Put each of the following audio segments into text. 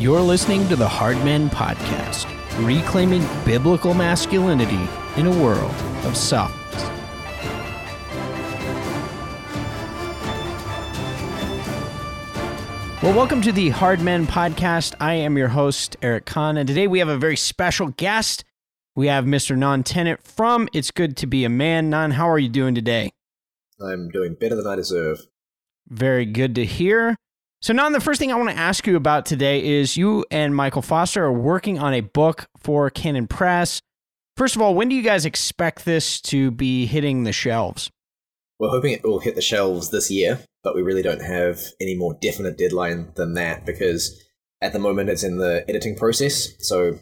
You're listening to the Hardmen Podcast, reclaiming biblical masculinity in a world of softness. Well, welcome to the Hardmen Podcast. I am your host, Eric Kahn, and today we have a very special guest. We have Mr. Bnonn Tennant from It's Good to Be a Man. Bnonn, how are you doing today? I'm doing better than I deserve. Very good to hear. So, Bnonn, the first thing I want to ask you about today is you and Michael Foster are working on a book for Canon Press. First of all, when do you guys expect this to be hitting the shelves? We're hoping it will hit the shelves this year, but we really don't have any more definite deadline than that because at the moment it's in the editing process. So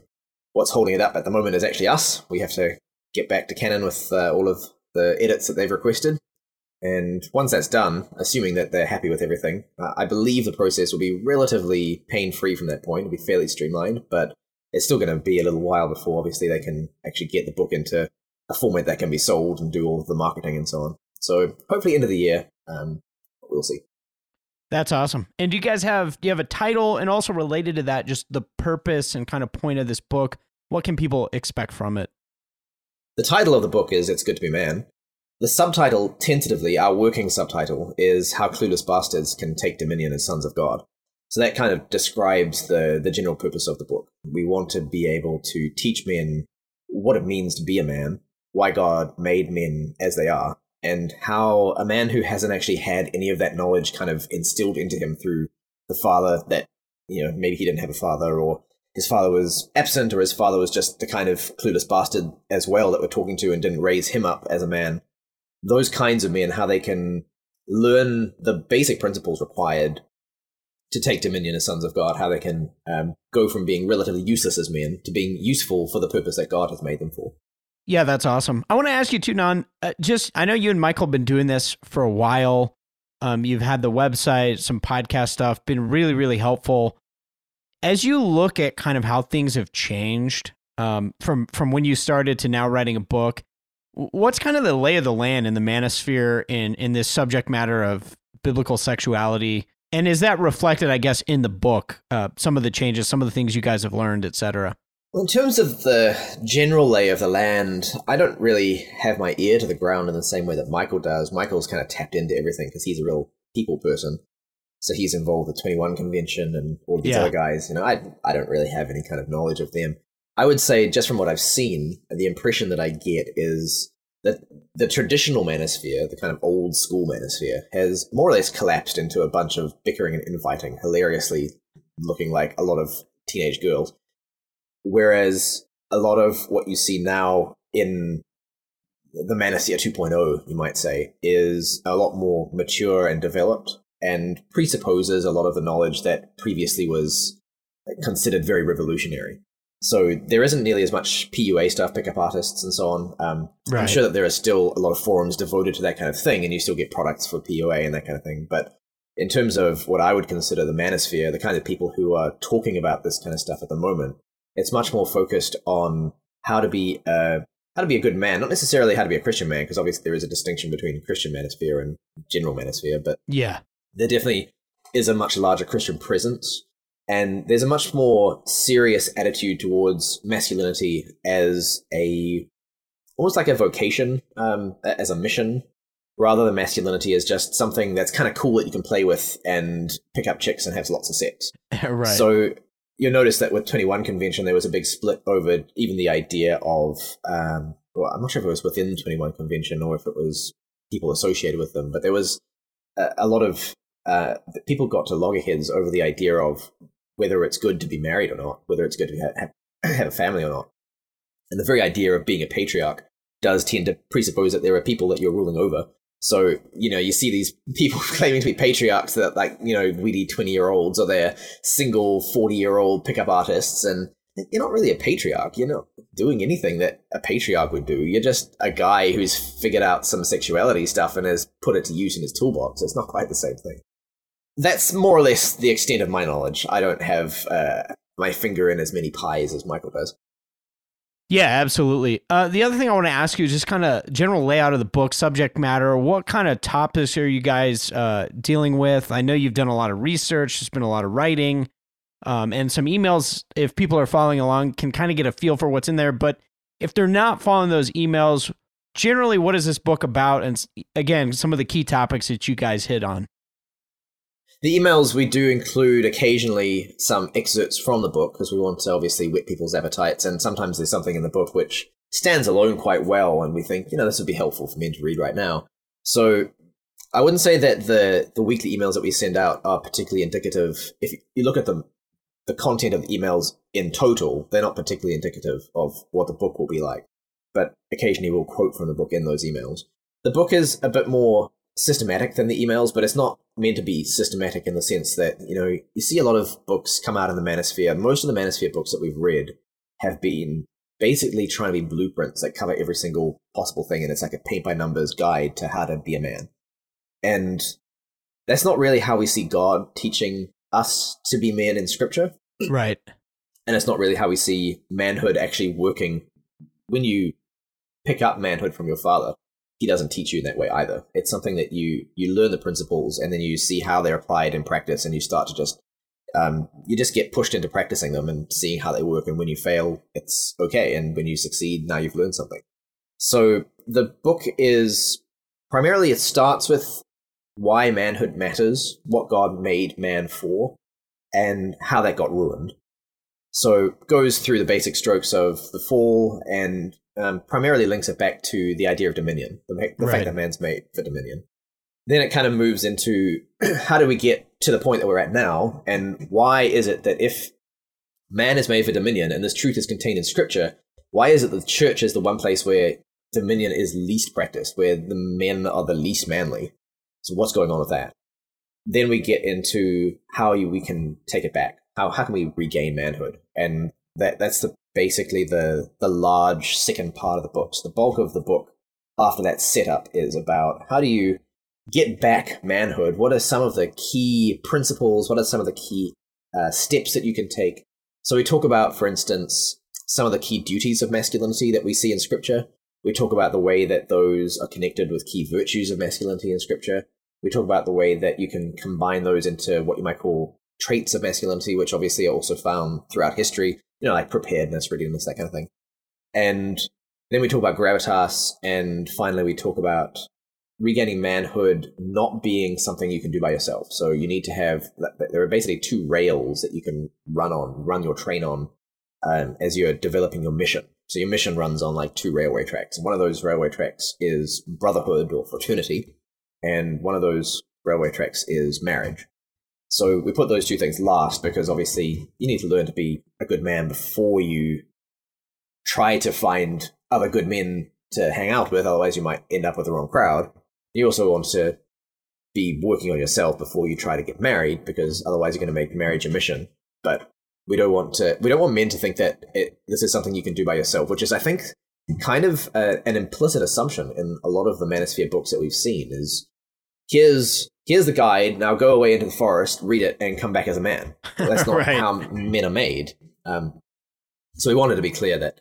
what's holding it up at the moment is actually us. We have to get back to Canon with uh, all of the edits that they've requested. And once that's done, assuming that they're happy with everything, uh, I believe the process will be relatively pain free from that point. It'll be fairly streamlined, but it's still going to be a little while before obviously they can actually get the book into a format that can be sold and do all of the marketing and so on. So hopefully end of the year, um, we'll see. That's awesome. And do you guys have do you have a title and also related to that, just the purpose and kind of point of this book? What can people expect from it? The title of the book is "It's Good to Be Man." The subtitle, tentatively, our working subtitle, is "How Clueless Bastards Can Take Dominion as Sons of God." So that kind of describes the the general purpose of the book. We want to be able to teach men what it means to be a man, why God made men as they are, and how a man who hasn't actually had any of that knowledge kind of instilled into him through the father that you know maybe he didn't have a father or his father was absent or his father was just the kind of clueless bastard as well that we're talking to and didn't raise him up as a man those kinds of men how they can learn the basic principles required to take dominion as sons of god how they can um, go from being relatively useless as men to being useful for the purpose that god has made them for yeah, that's awesome. I want to ask you too, Bnonn. Uh, just I know you and Michael have been doing this for a while. Um, you've had the website, some podcast stuff, been really, really helpful. As you look at kind of how things have changed um, from from when you started to now writing a book, what's kind of the lay of the land in the manosphere in in this subject matter of biblical sexuality? And is that reflected, I guess, in the book? Uh, some of the changes, some of the things you guys have learned, et cetera. Well, in terms of the general lay of the land, I don't really have my ear to the ground in the same way that Michael does. Michael's kind of tapped into everything because he's a real people person. So he's involved with the 21 convention and all these yeah. other guys. You know, I, I don't really have any kind of knowledge of them. I would say, just from what I've seen, the impression that I get is that the traditional manosphere, the kind of old school manosphere, has more or less collapsed into a bunch of bickering and infighting, hilariously looking like a lot of teenage girls. Whereas a lot of what you see now in the Manosphere 2.0, you might say, is a lot more mature and developed and presupposes a lot of the knowledge that previously was considered very revolutionary. So there isn't nearly as much PUA stuff, pickup artists, and so on. Um, right. I'm sure that there are still a lot of forums devoted to that kind of thing, and you still get products for PUA and that kind of thing. But in terms of what I would consider the manosphere, the kind of people who are talking about this kind of stuff at the moment it's much more focused on how to be a how to be a good man, not necessarily how to be a Christian man, because obviously there is a distinction between Christian manosphere and general manosphere, but yeah, there definitely is a much larger Christian presence, and there's a much more serious attitude towards masculinity as a almost like a vocation, um, as a mission, rather than masculinity as just something that's kind of cool that you can play with and pick up chicks and have lots of sex. right. So you'll notice that with 21 convention there was a big split over even the idea of um, well i'm not sure if it was within 21 convention or if it was people associated with them but there was a, a lot of uh, people got to loggerheads over the idea of whether it's good to be married or not whether it's good to have, have a family or not and the very idea of being a patriarch does tend to presuppose that there are people that you're ruling over so, you know, you see these people claiming to be patriarchs that, like, you know, weedy 20 year olds or they're single 40 year old pickup artists. And you're not really a patriarch. You're not doing anything that a patriarch would do. You're just a guy who's figured out some sexuality stuff and has put it to use in his toolbox. It's not quite the same thing. That's more or less the extent of my knowledge. I don't have uh, my finger in as many pies as Michael does. Yeah, absolutely. Uh, the other thing I want to ask you is just kind of general layout of the book, subject matter. What kind of topics are you guys uh, dealing with? I know you've done a lot of research. There's been a lot of writing. um, and some emails. If people are following along, can kind of get a feel for what's in there. But if they're not following those emails, generally, what is this book about? And again, some of the key topics that you guys hit on. The emails we do include occasionally some excerpts from the book because we want to obviously whet people's appetites, and sometimes there's something in the book which stands alone quite well, and we think you know this would be helpful for men to read right now. So I wouldn't say that the the weekly emails that we send out are particularly indicative. If you look at them, the content of the emails in total, they're not particularly indicative of what the book will be like. But occasionally we'll quote from the book in those emails. The book is a bit more systematic than the emails, but it's not meant to be systematic in the sense that, you know, you see a lot of books come out in the manosphere. Most of the manosphere books that we've read have been basically trying to be blueprints that cover every single possible thing, and it's like a paint by numbers guide to how to be a man. And that's not really how we see God teaching us to be men in scripture. Right. And it's not really how we see manhood actually working when you pick up manhood from your father he doesn't teach you in that way either. It's something that you you learn the principles and then you see how they're applied in practice, and you start to just um, you just get pushed into practicing them and seeing how they work. And when you fail, it's okay, and when you succeed, now you've learned something. So the book is primarily it starts with why manhood matters, what God made man for, and how that got ruined. So goes through the basic strokes of the fall and um, primarily links it back to the idea of dominion, the, the right. fact that man's made for dominion. Then it kind of moves into how do we get to the point that we're at now, and why is it that if man is made for dominion and this truth is contained in scripture, why is it that the church is the one place where dominion is least practiced, where the men are the least manly? So what's going on with that? Then we get into how we can take it back. How, how can we regain manhood? And that that's the basically the the large second part of the book. So the bulk of the book after that setup is about how do you get back manhood? What are some of the key principles? What are some of the key uh, steps that you can take? So we talk about, for instance, some of the key duties of masculinity that we see in Scripture. We talk about the way that those are connected with key virtues of masculinity in Scripture. We talk about the way that you can combine those into what you might call traits of masculinity, which obviously are also found throughout history you know, like preparedness, readiness, that kind of thing. And then we talk about gravitas, and finally we talk about regaining manhood not being something you can do by yourself. So you need to have there are basically two rails that you can run on, run your train on, um, as you're developing your mission. So your mission runs on like two railway tracks. One of those railway tracks is brotherhood or fraternity, and one of those railway tracks is marriage. So we put those two things last because obviously you need to learn to be a good man before you try to find other good men to hang out with. Otherwise, you might end up with the wrong crowd. You also want to be working on yourself before you try to get married because otherwise you're going to make marriage a mission. But we don't want to. We don't want men to think that it, this is something you can do by yourself, which is, I think, kind of a, an implicit assumption in a lot of the Manosphere books that we've seen. Is here's here's the guide. Now go away into the forest, read it, and come back as a man. That's not right. how men are made. Um, so we wanted to be clear that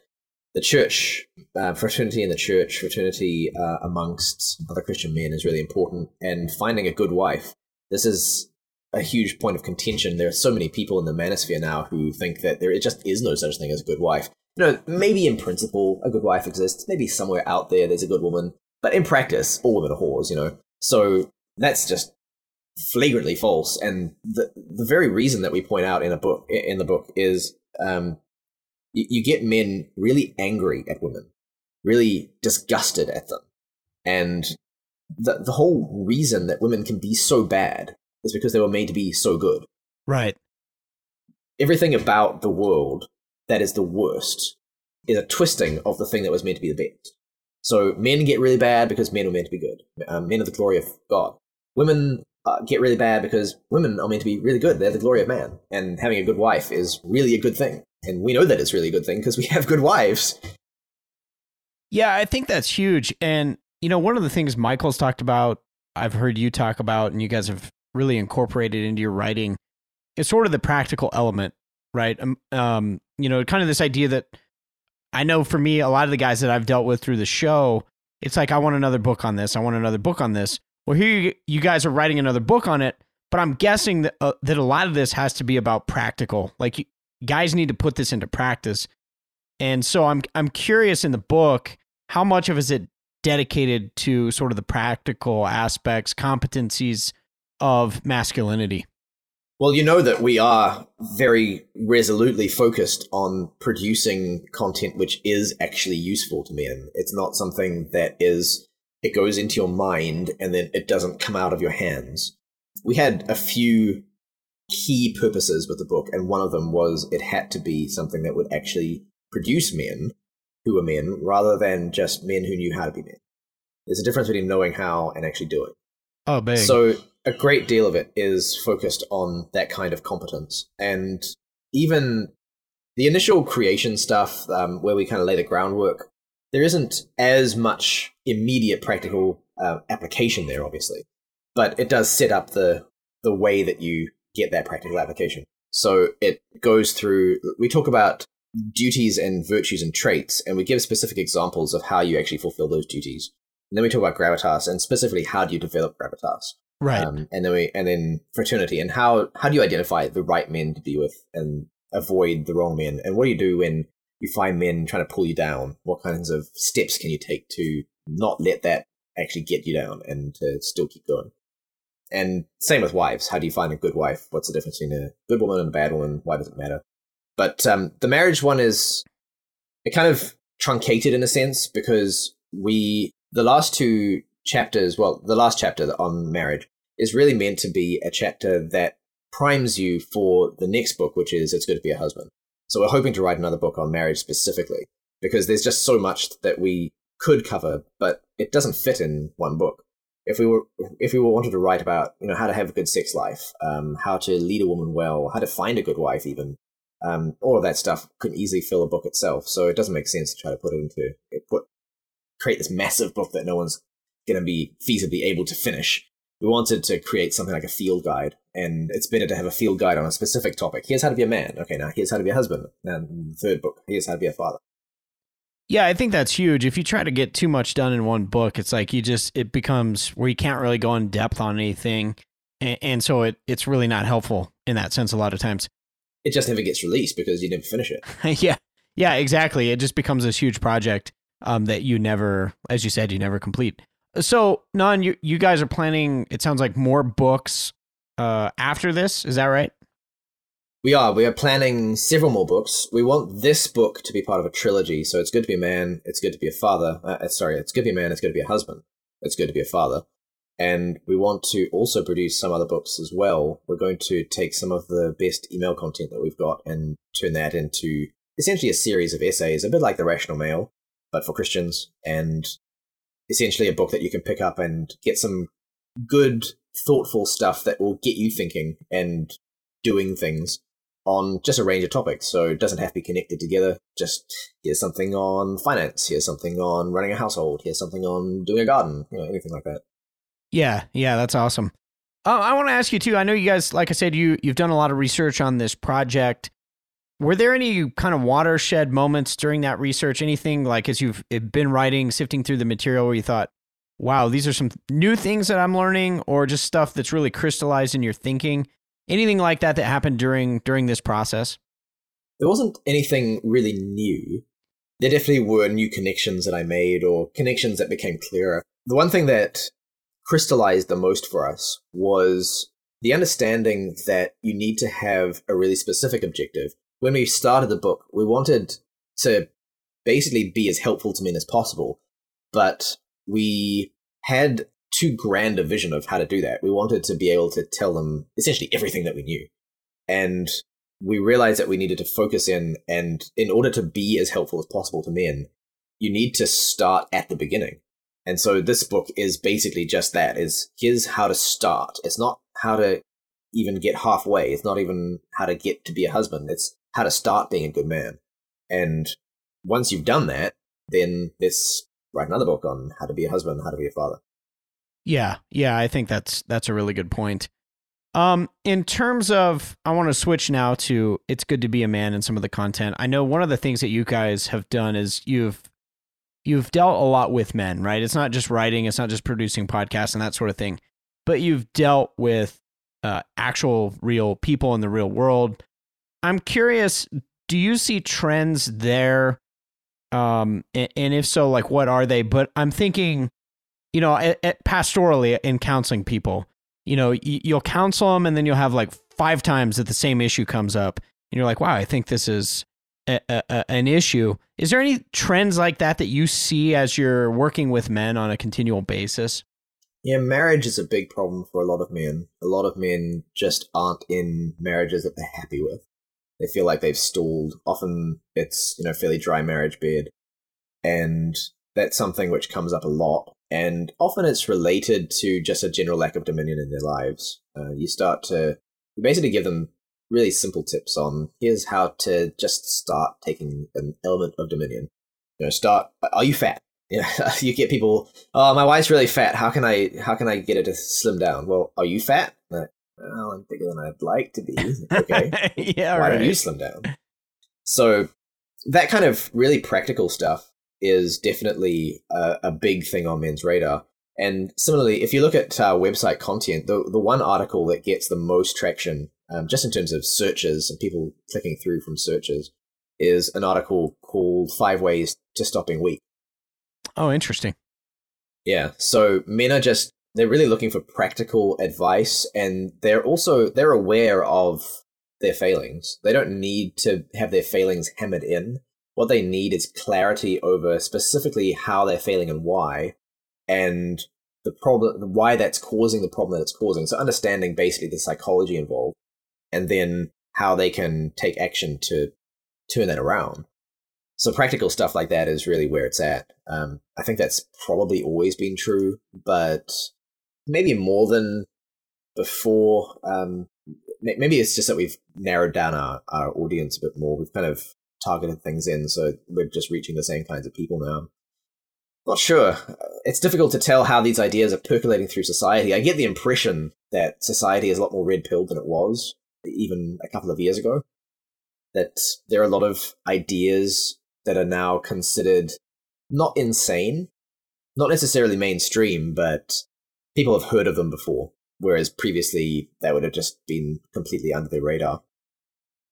the church, uh, fraternity in the church, fraternity uh, amongst other Christian men is really important. And finding a good wife, this is a huge point of contention. There are so many people in the manosphere now who think that there just is no such thing as a good wife. You know, maybe in principle a good wife exists. Maybe somewhere out there there's a good woman, but in practice, all women are whores. You know, so that's just flagrantly false. And the the very reason that we point out in a book in the book is um, you, you get men really angry at women, really disgusted at them, and the the whole reason that women can be so bad is because they were made to be so good. Right. Everything about the world that is the worst is a twisting of the thing that was meant to be the best. So men get really bad because men were meant to be good. Um, men are the glory of God. Women uh, get really bad because women are meant to be really good. They're the glory of man. And having a good wife is really a good thing. And we know that it's really a good thing because we have good wives. Yeah, I think that's huge. And, you know, one of the things Michael's talked about, I've heard you talk about, and you guys have really incorporated into your writing, is sort of the practical element, right? Um, um, you know, kind of this idea that I know for me, a lot of the guys that I've dealt with through the show, it's like, I want another book on this. I want another book on this. Well, here you, guys are writing another book on it, but I'm guessing that uh, that a lot of this has to be about practical. Like guys need to put this into practice. And so I'm I'm curious in the book how much of is it dedicated to sort of the practical aspects, competencies of masculinity? Well, you know that we are very resolutely focused on producing content which is actually useful to men. It's not something that is, it goes into your mind and then it doesn't come out of your hands. We had a few key purposes with the book, and one of them was it had to be something that would actually produce men who were men rather than just men who knew how to be men. There's a difference between knowing how and actually doing. Oh, big. So a great deal of it is focused on that kind of competence, and even the initial creation stuff, um, where we kind of lay the groundwork, there isn't as much immediate practical uh, application there, obviously, but it does set up the the way that you get that practical application. So it goes through. We talk about duties and virtues and traits, and we give specific examples of how you actually fulfill those duties. And then we talk about gravitas and specifically how do you develop gravitas, right? Um, and then we and then fraternity and how how do you identify the right men to be with and avoid the wrong men, and what do you do when you find men trying to pull you down? What kinds of steps can you take to not let that actually get you down and to still keep going? And same with wives. How do you find a good wife? What's the difference between a good woman and a bad woman? Why does it matter? But um, the marriage one is it kind of truncated in a sense because we the last two chapters, well, the last chapter on marriage is really meant to be a chapter that primes you for the next book, which is It's Good to Be a Husband. So we're hoping to write another book on marriage specifically because there's just so much that we could cover, but it doesn't fit in one book. If we were, if we were wanted to write about, you know, how to have a good sex life, um, how to lead a woman well, how to find a good wife, even, um, all of that stuff could easily fill a book itself. So it doesn't make sense to try to put it into it, put create this massive book that no one's going to be feasibly able to finish. We wanted to create something like a field guide, and it's better to have a field guide on a specific topic. Here's how to be a man. Okay, now here's how to be a husband. And third book, here's how to be a father. Yeah, I think that's huge. If you try to get too much done in one book, it's like you just it becomes where you can't really go in depth on anything, and, and so it it's really not helpful in that sense. A lot of times, it just never gets released because you never finish it. yeah, yeah, exactly. It just becomes this huge project um, that you never, as you said, you never complete. So, Bnonn, you you guys are planning. It sounds like more books uh, after this. Is that right? We are. We are planning several more books. We want this book to be part of a trilogy. So it's good to be a man. It's good to be a father. Uh, uh sorry, it's good to be a man. It's good to be a husband. It's good to be a father. And we want to also produce some other books as well. We're going to take some of the best email content that we've got and turn that into essentially a series of essays, a bit like the Rational Male, but for Christians, and essentially a book that you can pick up and get some good, thoughtful stuff that will get you thinking and doing things on just a range of topics. So it doesn't have to be connected together. Just here's something on finance, here's something on running a household, here's something on doing a garden, you know, anything like that. Yeah, yeah, that's awesome. Uh, I want to ask you too. I know you guys, like I said, you you've done a lot of research on this project. Were there any kind of watershed moments during that research? Anything like as you've eh, been writing, sifting through the material where you thought, wow, these are some new things that I'm learning, or just stuff that's really crystallized in your thinking? Anything like that that happened during during this process? There wasn't anything really new. There definitely were new connections that I made or connections that became clearer. The one thing that crystallized the most for us was the understanding that you need to have a really specific objective when we started the book, we wanted to basically be as helpful to men as possible, but we had too grand a vision of how to do that. We wanted to be able to tell them essentially everything that we knew. And we realized that we needed to focus in, and in order to be as helpful as possible to men, you need to start at the beginning. And so this book is basically just that is here's how to start. It's not how to even get halfway. It's not even how to get to be a husband. It's how to start being a good man. And once you've done that, then let's write another book on how to be a husband, how to be a father. Yeah, yeah, I think that's that's a really good point. Um, in terms of, I want to switch now to it's good to be a man and some of the content. I know one of the things that you guys have done is you've you've dealt a lot with men, right? It's not just writing, it's not just producing podcasts and that sort of thing, but you've dealt with uh, actual real people in the real world. I'm curious, do you see trends there? Um, and, if so, like what are they? But I'm thinking, you know, pastorally in counseling people, you know, you'll counsel them and then you'll have like five times that the same issue comes up. And you're like, wow, I think this is a, a, an issue. Is there any trends like that that you see as you're working with men on a continual basis? Yeah, marriage is a big problem for a lot of men. A lot of men just aren't in marriages that they're happy with. They feel like they've stalled. Often it's, you know, fairly dry marriage bed. And that's something which comes up a lot. And often it's related to just a general lack of dominion in their lives. Uh, you start to you basically give them really simple tips on here's how to just start taking an element of dominion. You know, start. Are you fat? You, know, you get people. Oh, my wife's really fat. How can I? How can I get her to slim down? Well, are you fat? Well, I'm bigger than I'd like to be. Okay. yeah. Why right. don't you slim down? So that kind of really practical stuff is definitely a, a big thing on men's radar. And similarly, if you look at uh, website content, the the one article that gets the most traction, um, just in terms of searches and people clicking through from searches, is an article called Five Ways to Stopping Weak. Oh, interesting. Yeah. So men are just they're really looking for practical advice and they're also they're aware of their failings. They don't need to have their failings hammered in. What they need is clarity over specifically how they're failing and why and the problem why that's causing the problem that it's causing. So understanding basically the psychology involved and then how they can take action to turn that around so practical stuff like that is really where it's at. Um, I think that's probably always been true, but maybe more than before. Um, maybe it's just that we've narrowed down our, our audience a bit more. We've kind of targeted things in, so we're just reaching the same kinds of people now. Not sure. It's difficult to tell how these ideas are percolating through society. I get the impression that society is a lot more red pilled than it was even a couple of years ago. That there are a lot of ideas that are now considered not insane, not necessarily mainstream, but people have heard of them before, whereas previously they would have just been completely under the radar.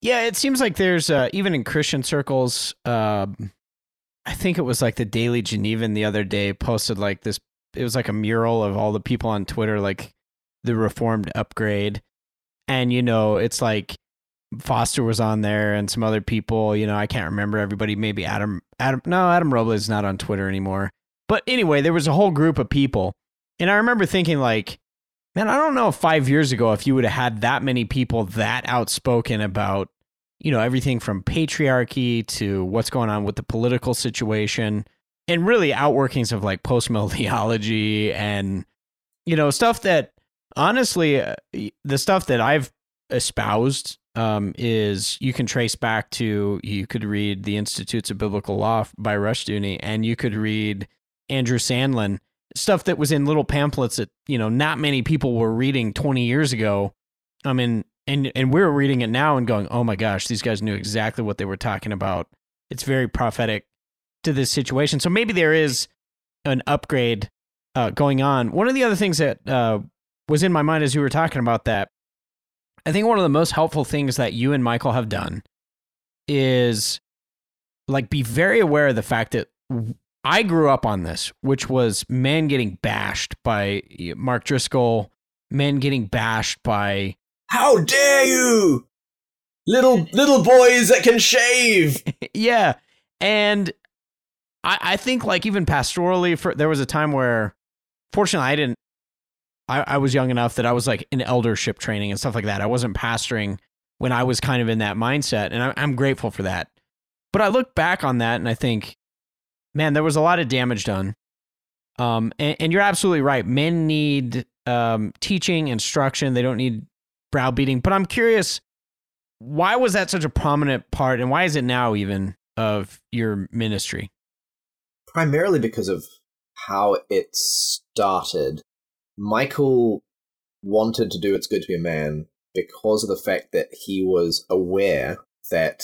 Yeah, it seems like there's uh, even in Christian circles. Um, I think it was like the Daily Genevan the other day posted like this. It was like a mural of all the people on Twitter, like the Reformed upgrade, and you know, it's like Foster was on there and some other people. You know, I can't remember everybody. Maybe Adam. Adam. No, Adam Robles is not on Twitter anymore. But anyway, there was a whole group of people, and I remember thinking like, man, I don't know if five years ago if you would have had that many people that outspoken about, you know, everything from patriarchy to what's going on with the political situation, and really outworkings of like post mill theology and, you know, stuff that honestly, uh, the stuff that I've espoused um, is you can trace back to you could read the Institutes of Biblical Law by Rushdoony, and you could read Andrew Sandlin stuff that was in little pamphlets that you know not many people were reading 20 years ago. I mean, and and we're reading it now and going, oh my gosh, these guys knew exactly what they were talking about. It's very prophetic to this situation. So maybe there is an upgrade uh, going on. One of the other things that uh, was in my mind as you were talking about that I think one of the most helpful things that you and Michael have done is like be very aware of the fact that I grew up on this, which was men getting bashed by Mark Driscoll, men getting bashed by How dare you? Little little boys that can shave. yeah. And I, I think like even pastorally for there was a time where fortunately I didn't I, I was young enough that I was like in eldership training and stuff like that. I wasn't pastoring when I was kind of in that mindset, and I, I'm grateful for that. But I look back on that and I think, man, there was a lot of damage done. Um, and, and you're absolutely right. Men need um, teaching, instruction. They don't need browbeating. But I'm curious, why was that such a prominent part, and why is it now even of your ministry? Primarily because of how it started Michael wanted to do It's Good to Be a Man because of the fact that he was aware that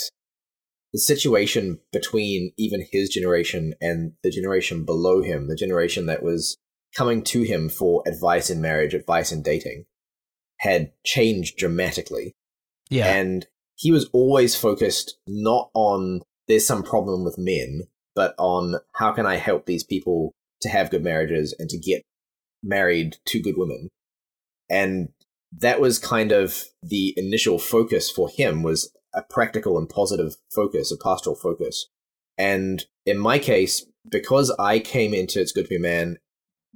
the situation between even his generation and the generation below him, the generation that was coming to him for advice in marriage, advice in dating, had changed dramatically. Yeah. And he was always focused not on there's some problem with men, but on how can I help these people to have good marriages and to get married to good women. And that was kind of the initial focus for him was a practical and positive focus, a pastoral focus. And in my case, because I came into It's Good to Be Man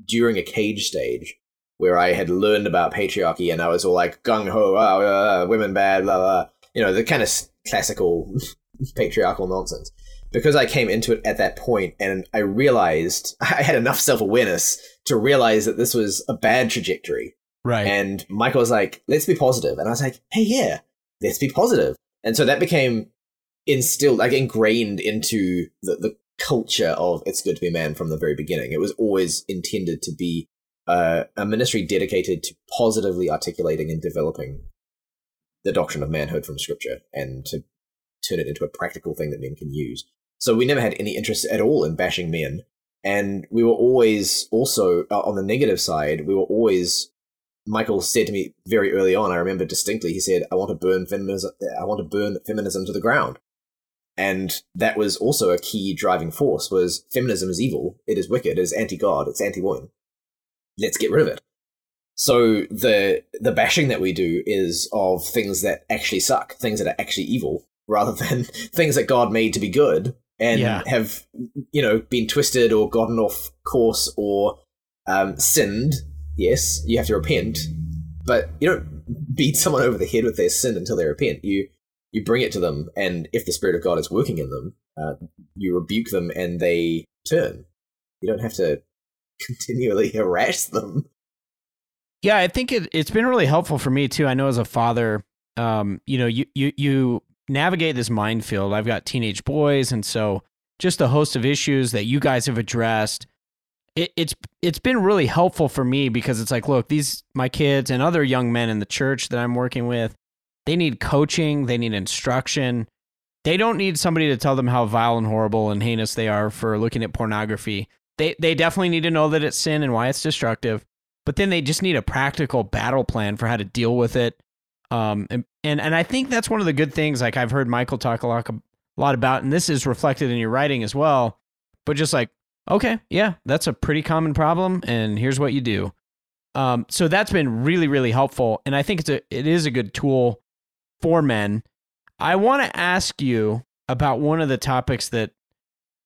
during a cage stage where I had learned about patriarchy and I was all like gung ho, oh, uh, women bad, blah, blah, you know, the kind of classical patriarchal nonsense. Because I came into it at that point and I realized I had enough self awareness to realize that this was a bad trajectory. Right. And Michael was like, let's be positive. And I was like, hey, yeah, let's be positive. And so that became instilled, like ingrained into the, the culture of It's Good to Be a Man from the very beginning. It was always intended to be uh, a ministry dedicated to positively articulating and developing the doctrine of manhood from Scripture and to turn it into a practical thing that men can use. So we never had any interest at all in bashing men. And we were always also, uh, on the negative side, we were always Michael said to me very early on, I remember distinctly, he said, I want to burn feminism, I want to burn feminism to the ground. And that was also a key driving force was feminism is evil, it is wicked, it is anti-God, it's anti-woman. Let's get rid of it. So the the bashing that we do is of things that actually suck, things that are actually evil, rather than things that God made to be good and Yeah. have you know been twisted or gotten off course or um, sinned. Yes, you have to repent, but you don't beat someone over the head with their sin until they repent. You you bring it to them, and if the Spirit of God is working in them, uh, you rebuke them and they turn. You don't have to continually harass them. Yeah, I think it, it's been really helpful for me too. I know as a father, um, you know, you, you you navigate this minefield. I've got teenage boys, and so just a host of issues that you guys have addressed. It, it's it's been really helpful for me because it's like, look, these my kids and other young men in the church that I'm working with, they need coaching, they need instruction. They don't need somebody to tell them how vile and horrible and heinous they are for looking at pornography. They they definitely need to know that it's sin and why it's destructive but then they just need a practical battle plan for how to deal with it. Um, and, and and I think that's one of the good things. Like I've heard Michael talk a lot, a lot about, and this is reflected in your writing as well. But just like, okay, yeah, that's a pretty common problem, and here's what you do. Um, so that's been really, really helpful, and I think it's a it is a good tool for men. I want to ask you about one of the topics that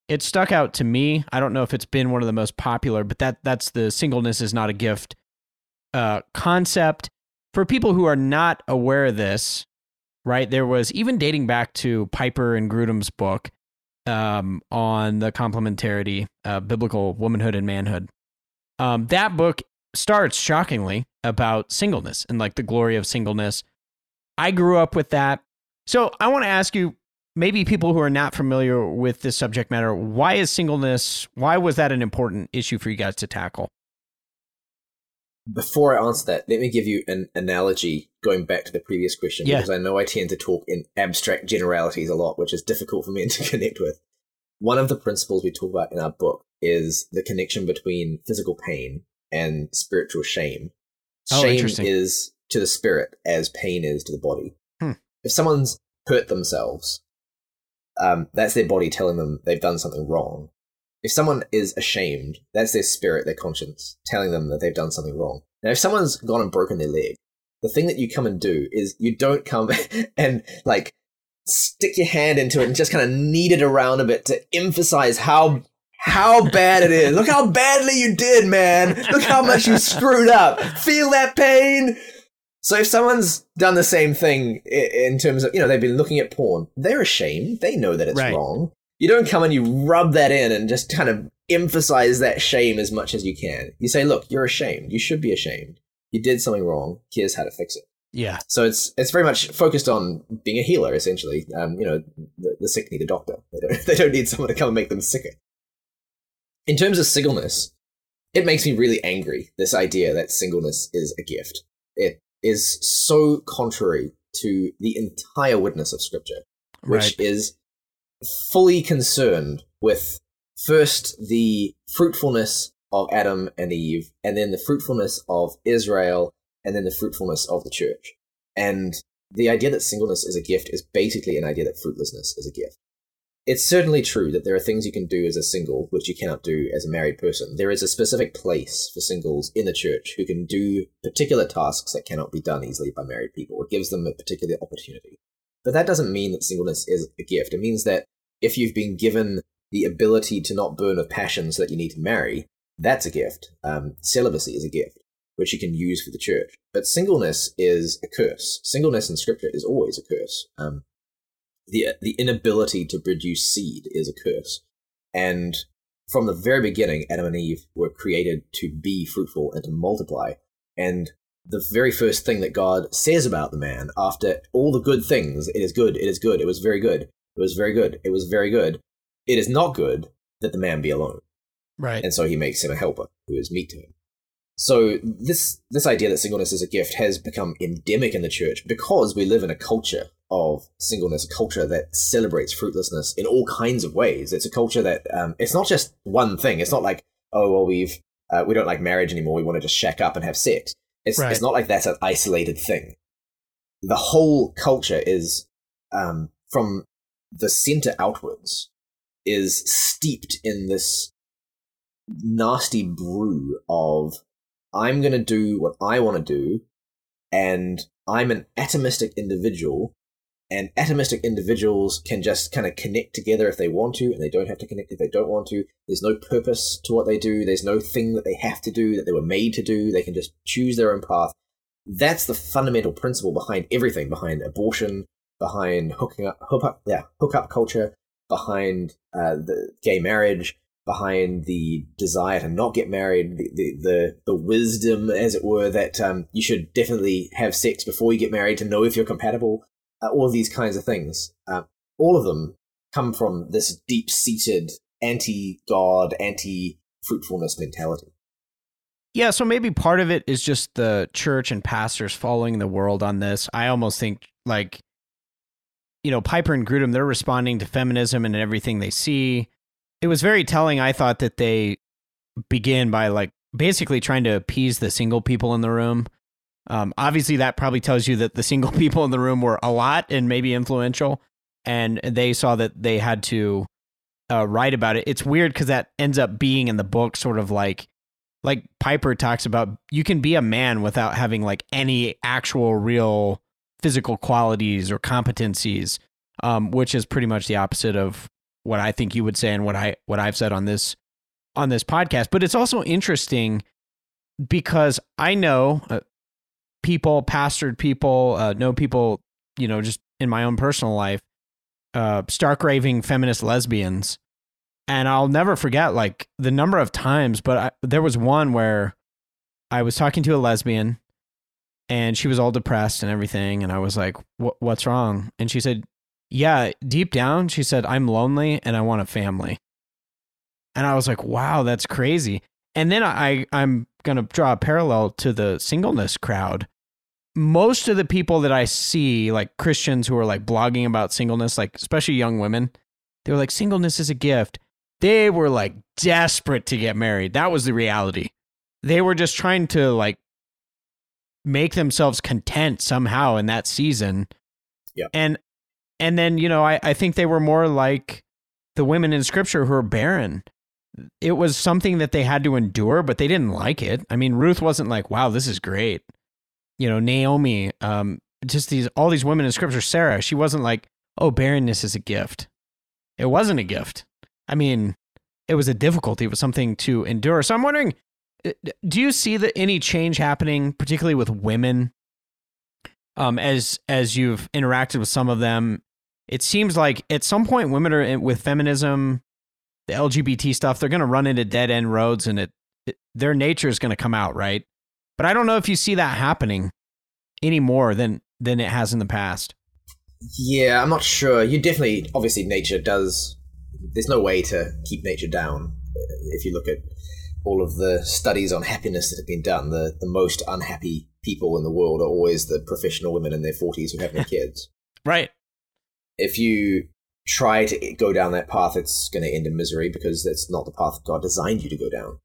it stuck out to me. I don't know if it's been one of the most popular, but that that's the singleness is not a gift uh, concept. For people who are not aware of this, right? There was even dating back to Piper and Grudem's book um, on the complementarity, uh, biblical womanhood and manhood. Um, that book starts shockingly about singleness and like the glory of singleness. I grew up with that. So I want to ask you maybe people who are not familiar with this subject matter, why is singleness, why was that an important issue for you guys to tackle? Before I answer that, let me give you an analogy going back to the previous question Yeah. because I know I tend to talk in abstract generalities a lot, which is difficult for me to connect with. One of the principles we talk about in our book is the connection between physical pain and spiritual shame. Oh, shame is to the spirit as pain is to the body. Hmm. If someone's hurt themselves, um, that's their body telling them they've done something wrong. If someone is ashamed, that's their spirit, their conscience, telling them that they've done something wrong. Now, if someone's gone and broken their leg, the thing that you come and do is you don't come and like stick your hand into it and just kind of knead it around a bit to emphasize how how bad it is. Look how badly you did, man. Look how much you screwed up. Feel that pain. So if someone's done the same thing in terms of, you know, they've been looking at porn, they're ashamed. They know that it's Right. wrong. You don't come and you rub that in and just kind of emphasize that shame as much as you can. You say, look, you're ashamed. You should be ashamed. You did something wrong. Here's how to fix it. Yeah. So it's it's very much focused on being a healer, essentially. Um, you know, the, the sick need a doctor. They don't, they don't need someone to come and make them sicker. In terms of singleness, it makes me really angry. This idea that singleness is a gift. It is so contrary to the entire witness of Scripture, which Right. is fully concerned with first the fruitfulness of Adam and Eve, and then the fruitfulness of Israel and then the fruitfulness of the church. And the idea that singleness is a gift is basically an idea that fruitlessness is a gift. It's certainly true that there are things you can do as a single which you cannot do as a married person. There is a specific place for singles in the church who can do particular tasks that cannot be done easily by married people. It gives them a particular opportunity. But that doesn't mean that singleness is a gift. It means that if you've been given the ability to not burn with passions that you need to marry, that's a gift. Um, celibacy is a gift, which you can use for the church. But singleness is a curse. Singleness in scripture is always a curse. Um, the the inability to produce seed is a curse. And from the very beginning, Adam and Eve were created to be fruitful and to multiply. And the very first thing that God says about the man after all the good things, it is good, it is good, it was very good, it was very good, it was very good. It is not good that the man be alone. Right. And so he makes him a helper who is meet to him. So this this idea that singleness is a gift has become endemic in the church because we live in a culture of singleness, a culture that celebrates fruitlessness in all kinds of ways. It's a culture that um, it's not just one thing. It's not like oh well we've uh, we don't like marriage anymore. We want to just shack up and have sex. It's Right. it's not like that's an isolated thing. The whole culture is um, from the center outwards is steeped in this nasty brew of I'm going to do what I want to do, and I'm an atomistic individual, and atomistic individuals can just kind of connect together if they want to, and they don't have to connect if they don't want to. There's no purpose to what they do. There's no thing that they have to do that they were made to do. They can just choose their own path. That's the fundamental principle behind everything, behind abortion, behind hooking up, hook up, yeah, hookup culture, behind uh, the gay marriage, behind the desire to not get married, the the the, the wisdom, as it were, that um, you should definitely have sex before you get married to know if you're compatible. Uh, all of these kinds of things, uh, all of them come from this deep-seated anti-God, anti-fruitfulness mentality. Yeah, so maybe part of it is just the church and pastors following the world on this. I almost think like you know, Piper and Grudem, they're responding to feminism and everything they see. It was very telling, I thought, that they begin by like basically trying to appease the single people in the room. Um, obviously, that probably tells you that the single people in the room were a lot and maybe influential, and they saw that they had to uh, write about it. It's weird because that ends up being in the book, sort of like like Piper talks about. You can be a man without having like any actual real physical qualities or competencies, um, which is pretty much the opposite of what I think you would say and what I what I've said on this on this podcast. But it's also interesting because I know uh, people, pastored people, uh, know people, you know, just in my own personal life, uh, stark raving feminist lesbians, and I'll never forget like the number of times. But I, there was one where I was talking to a lesbian, and she was all depressed and everything, and I was like, What's wrong?" And she said, "Yeah, deep down, she said I'm lonely and I want a family." And I was like, "Wow, that's crazy." And then I I'm gonna draw a parallel to the singleness crowd. Most of the people that I see, like Christians who are like blogging about singleness, like especially young women, they were like, singleness is a gift. They were like desperate to get married. That was the reality. They were just trying to like make themselves content somehow in that season. Yeah. And and then, you know, I, I think they were more like the women in scripture who are barren it was something that they had to endure, but they didn't like it. I mean, Ruth wasn't like, "Wow, this is great." You know, Naomi, um, just these all these women in scripture. Sarah, she wasn't like, "Oh, barrenness is a gift." It wasn't a gift. I mean, it was a difficulty. It was something to endure. So I'm wondering, uh, do you see that any change happening, particularly with women, um, as as you've interacted with some of them? It seems like at some point, women are in- with feminism the LGBT stuff, they're going to run into dead end roads and it, it their nature is going to come out, right? But I don't know if you see that happening any more than than it has in the past. Yeah, I'm not sure. You definitely, obviously, nature does. There's no way to keep nature down. Uh, if you look at all of the studies on happiness that have been done, the, the most unhappy people in the world are always the professional women in their 40s who have no kids. Right. If you try to go down that path, it's going to end in misery because that's not the path God designed you to go down.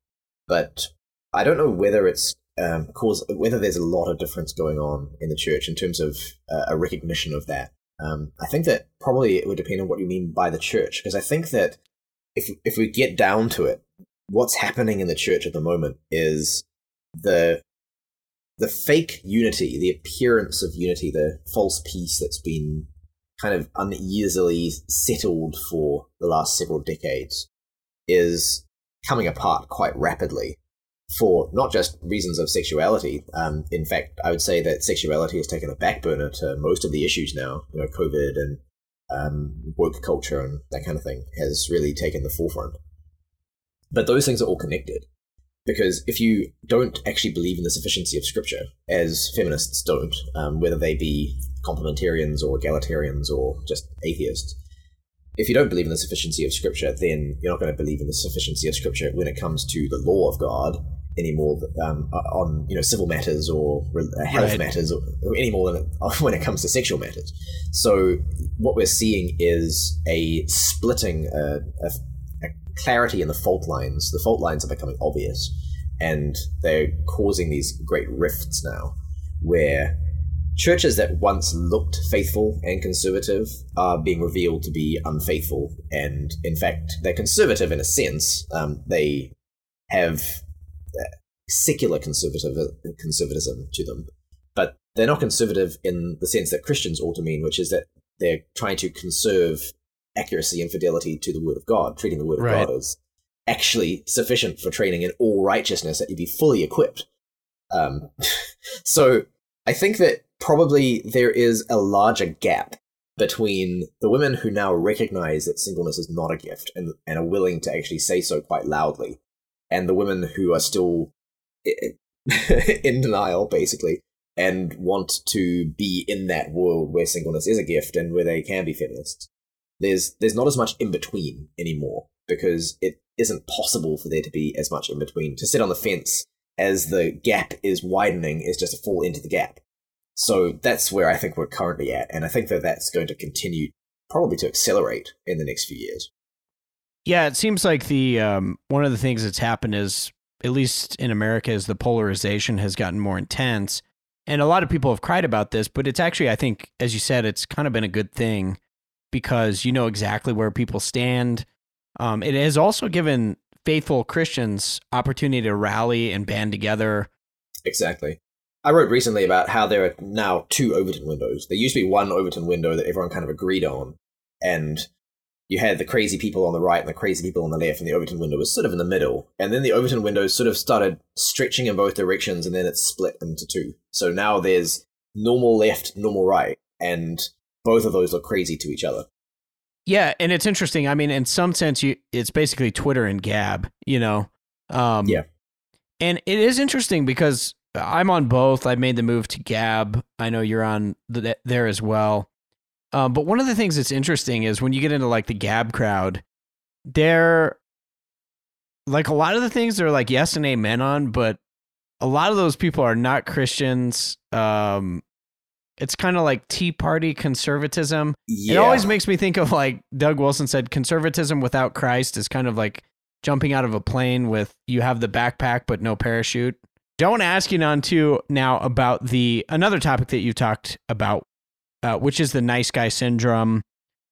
But I don't know whether it's um, cause whether there's a lot of difference going on in the church in terms of uh, a recognition of that. Um, I think that probably it would depend on what you mean by the church, because I think that if if we get down to it, what's happening in the church at the moment is the the fake unity, the appearance of unity, the false peace that's been kind of uneasily settled for the last several decades is coming apart quite rapidly for not just reasons of sexuality. Um, in fact, I would say that sexuality has taken a back burner to most of the issues now. You know, COVID and um, woke culture and that kind of thing has really taken the forefront. But those things are all connected. Because if you don't actually believe in the sufficiency of scripture, as feminists don't, um, whether they be complementarians or egalitarians or just atheists, if you don't believe in the sufficiency of scripture, then you're not going to believe in the sufficiency of scripture when it comes to the law of God anymore um, on you know civil matters or uh, health right. matters or, any more than when it comes to sexual matters. So what we're seeing is a splitting, uh, a, a clarity in the fault lines. The fault lines are becoming obvious, and they're causing these great rifts now, where churches that once looked faithful and conservative are being revealed to be unfaithful, and in fact, they're conservative in a sense. Um, they have secular conservative conservatism to them, but they're not conservative in the sense that Christians ought to mean, which is that they're trying to conserve accuracy and fidelity to the Word of God, treating the Word of right. God as actually sufficient for training in all righteousness, that you be fully equipped. Um, so I think that probably there is a larger gap between the women who now recognize that singleness is not a gift and, and are willing to actually say so quite loudly, and the women who are still in denial, basically, and want to be in that world where singleness is a gift and where they can be feminists. There's there's not as much in between anymore because it isn't possible for there to be as much in between. To sit on the fence as the gap is widening is just to fall into the gap. So that's where I think we're currently at. And I think that that's going to continue probably to accelerate in the next few years. Yeah, it seems like the um, one of the things that's happened is, at least in America, is the polarization has gotten more intense. And a lot of people have cried about this, but it's actually, I think, as you said, it's kind of been a good thing because you know exactly where people stand. Um, it has also given faithful Christians opportunity to rally and band together. Exactly. I wrote recently about how there are now two Overton windows. There used to be one Overton window that everyone kind of agreed on, and you had the crazy people on the right and the crazy people on the left, and the Overton window was sort of in the middle. And then the Overton window sort of started stretching in both directions, and then it split into two. So now there's normal left, normal right, and both of those look crazy to each other. Yeah, and it's interesting. I mean, in some sense, you it's basically Twitter and Gab. You know. Um, yeah. And it is interesting because I'm on both. I made the move to Gab. I know you're on the, there as well. Um, but one of the things that's interesting is when you get into like the Gab crowd, they're like a lot of the things they're like yes and amen on, but a lot of those people are not Christians. Um, it's kind of like Tea Party conservatism. Yeah. It always makes me think of like Doug Wilson said, conservatism without Christ is kind of like jumping out of a plane with you have the backpack but no parachute. Don't ask you on to now about the another topic that you talked about, uh, which is the nice guy syndrome.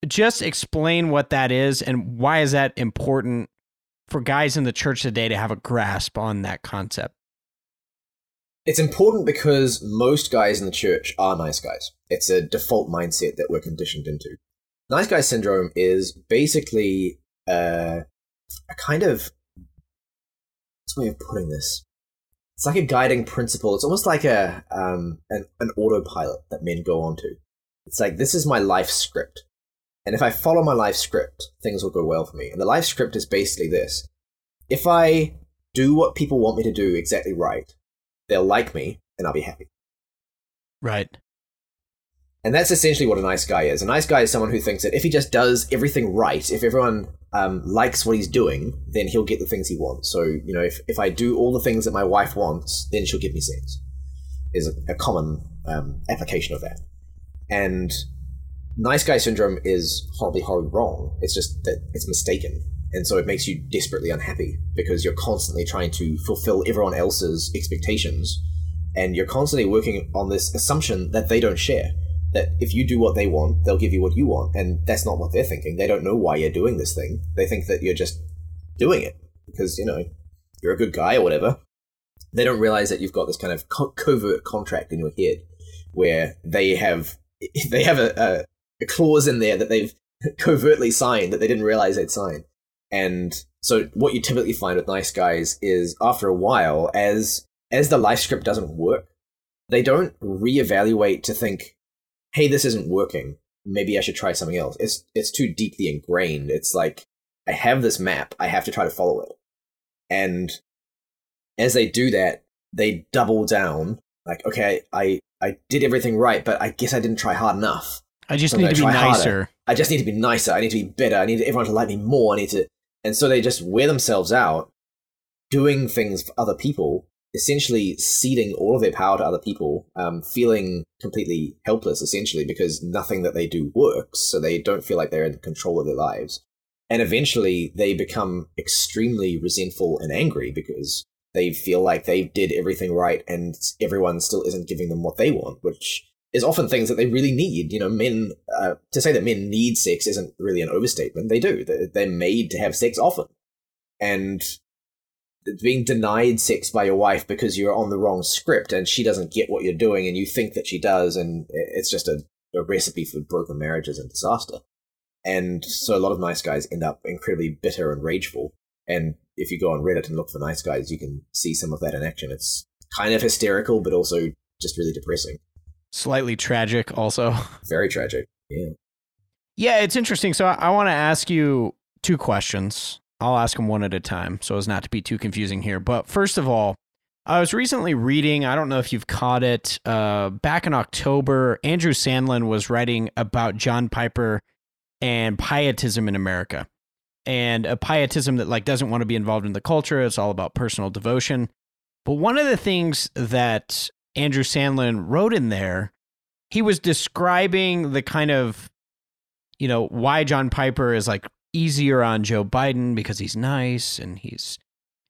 Just explain what that is and why is that important for guys in the church today to have a grasp on that concept. It's important because most guys in the church are nice guys. It's a default mindset that we're conditioned into. Nice guy syndrome is basically uh, a kind of what's way of putting this? it's like a guiding principle. It's almost like a um, an, an autopilot that men go onto. It's like this is my life script, and if I follow my life script, things will go well for me. And the life script is basically this: if I do what people want me to do exactly right, they'll like me, and I'll be happy. Right. And that's essentially what a nice guy is. A nice guy is someone who thinks that if he just does everything right, if everyone um, likes what he's doing, then he'll get the things he wants. So, you know, if, if I do all the things that my wife wants, then she'll give me sex, is a, a common um, application of that. And nice guy syndrome is horribly, horribly wrong. It's just that it's mistaken. And so it makes you desperately unhappy because you're constantly trying to fulfill everyone else's expectations. And you're constantly working on this assumption that they don't share. That if you do what they want, they'll give you what you want. And that's not what they're thinking. They don't know why you're doing this thing. They think that you're just doing it because, you know, you're a good guy or whatever. They don't realize that you've got this kind of co- covert contract in your head where they have they have a, a, a clause in there that they've covertly signed that they didn't realize they'd signed. And so what you typically find with nice guys is after a while, as as the life script doesn't work, they don't reevaluate to think, hey, this isn't working. Maybe I should try something else. It's it's too deeply ingrained. It's like I have this map, I have to try to follow it. And as they do that, they double down. Like, okay, I I did everything right, but I guess I didn't try hard enough. I just so need to be nicer. Harder. I just need to be nicer. I need to be better. I need everyone to like me more. I need to, and so they just wear themselves out, doing things for other people, essentially ceding all of their power to other people, um, feeling completely helpless, essentially because nothing that they do works. So they don't feel like they're in control of their lives, and eventually they become extremely resentful and angry because they feel like they did everything right and everyone still isn't giving them what they want, which is often things that they really need. You know, men, uh, to say that men need sex isn't really an overstatement. They do. They're made to have sex often. And being denied sex by your wife because you're on the wrong script and she doesn't get what you're doing and you think that she does and it's just a, a recipe for broken marriages and disaster. And so a lot of nice guys end up incredibly bitter and rageful. And if you go on Reddit and look for nice guys, you can see some of that in action. It's kind of hysterical, but also just really depressing. Slightly tragic, also. Very tragic. Yeah. Yeah, it's interesting. So I, I want to ask you two questions. I'll ask them one at a time so as not to be too confusing here. But first of all, I was recently reading, I don't know if you've caught it, uh, back in October, Andrew Sandlin was writing about John Piper and pietism in America and a pietism that like doesn't want to be involved in the culture. It's all about personal devotion. But one of the things that Andrew Sandlin wrote in there, he was describing the kind of, you know, why John Piper is like easier on Joe Biden because he's nice and he's,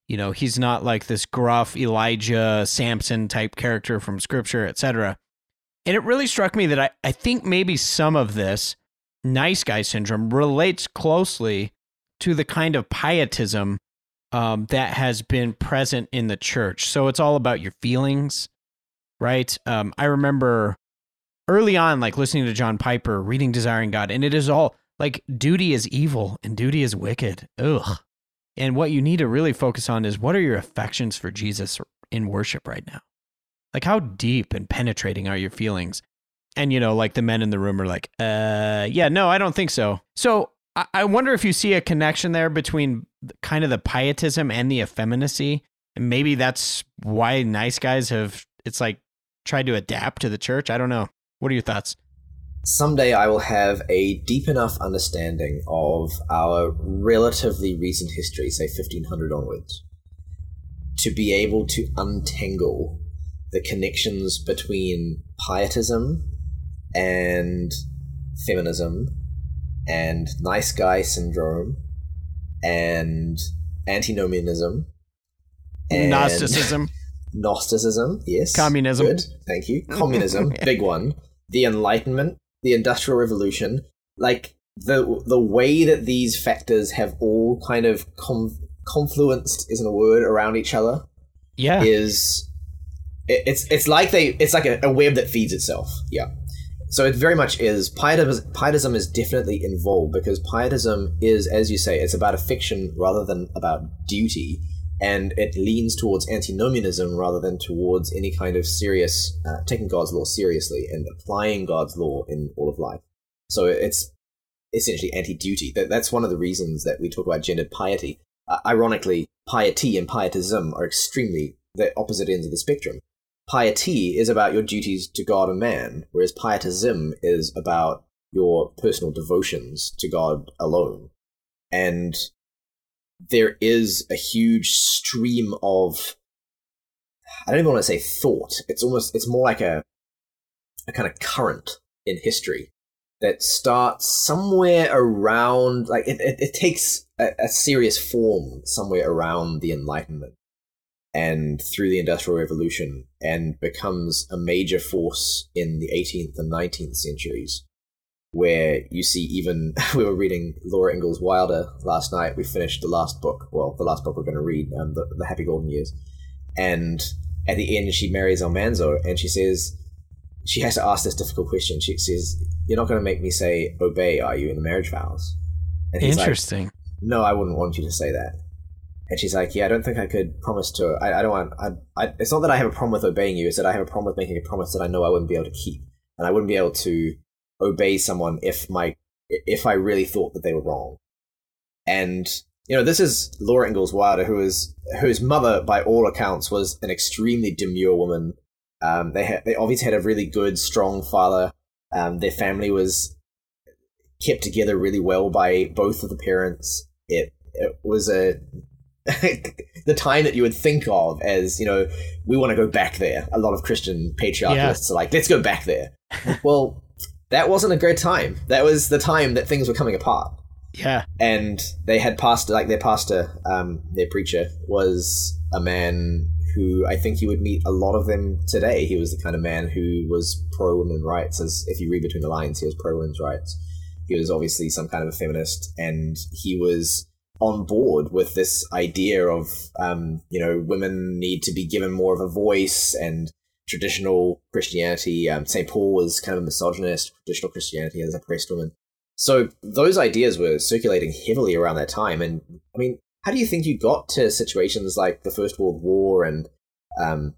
you know, he's not like this gruff Elijah Samson type character from scripture, etc. And it really struck me that I, I think maybe some of this nice guy syndrome relates closely to the kind of pietism um, that has been present in the church. So it's all about your feelings, right? Um, I remember early on, like listening to John Piper, reading Desiring God, and it is all like duty is evil and duty is wicked. Ugh. And what you need to really focus on is what are your affections for Jesus in worship right now? Like, how deep and penetrating are your feelings? And, you know, like the men in the room are like, uh, yeah, no, I don't think so. So I wonder if you see a connection there between kind of the pietism and the effeminacy. And maybe that's why nice guys have, it's like, tried to adapt to the church. I don't know. What are your thoughts? Someday I will have a deep enough understanding of our relatively recent history, say 1500 onwards, to be able to untangle the connections between pietism and feminism and nice guy syndrome and antinomianism and Gnosticism. Gnosticism, yes. Communism. Good. Thank you. Communism, big one. The Enlightenment, the Industrial Revolution, like the the way that these factors have all kind of com- confluenced isn't a word around each other. Yeah, is it, it's it's like they it's like a, a web that feeds itself. Yeah, so it very much is pietism, pietism is definitely involved because pietism is, as you say, it's about a fiction rather than about duty, and it leans towards antinomianism rather than towards any kind of serious uh, taking God's law seriously and applying God's law in all of life. So it's essentially anti-duty. That, that's one of the reasons that we talk about gendered piety. Uh, ironically, piety and pietism are extremely the opposite ends of the spectrum piety is about your duties to God and man, whereas pietism is about your personal devotions to God alone. And there is a huge stream of I don't even want to say thought. It's almost it's more like a a kind of current in history that starts somewhere around like it, it, it takes a, a, serious form somewhere around the enlightenment and through the industrial revolution and becomes a major force in the 18th and 19th centuries where you see even we were reading laura ingalls wilder last night. We finished the last book. Well the last book we're going to read um, the, the happy golden years. And at the end she marries almanzo and she says she has to ask this difficult question. She says you're not going to make me say obey are you in the marriage vows? And interesting like, no i wouldn't want you to say that and she's like, "Yeah, I don't think I could promise to. I, I don't want. I, I, it's not that I have a problem with obeying you. It's that I have a problem with making a promise that I know I wouldn't be able to keep, and I wouldn't be able to obey someone if my if I really thought that they were wrong. And you know, this is Laura Ingalls Wilder, who is whose mother, by all accounts, was an extremely demure woman. Um, they had, they obviously had a really good, strong father. Um, their family was kept together really well by both of the parents. It it was a the time that you would think of as you know we want to go back there. A lot of Christian patriarchalists yeah. are like, let's go back there. well, that wasn't a great time. That was the time that things were coming apart. Yeah, and they had pastor like their pastor, um, their preacher was a man who I think you would meet a lot of them today. He was the kind of man who was pro women rights, as if you read between the lines, he was pro women's rights. He was obviously some kind of a feminist, and he was on board with this idea of um, you know women need to be given more of a voice and traditional Christianity. Um, St. Paul was kind of a misogynist. Traditional Christianity as a oppressed woman. So those ideas were circulating heavily around that time. And I mean, how do you think you got to situations like the First World War and um,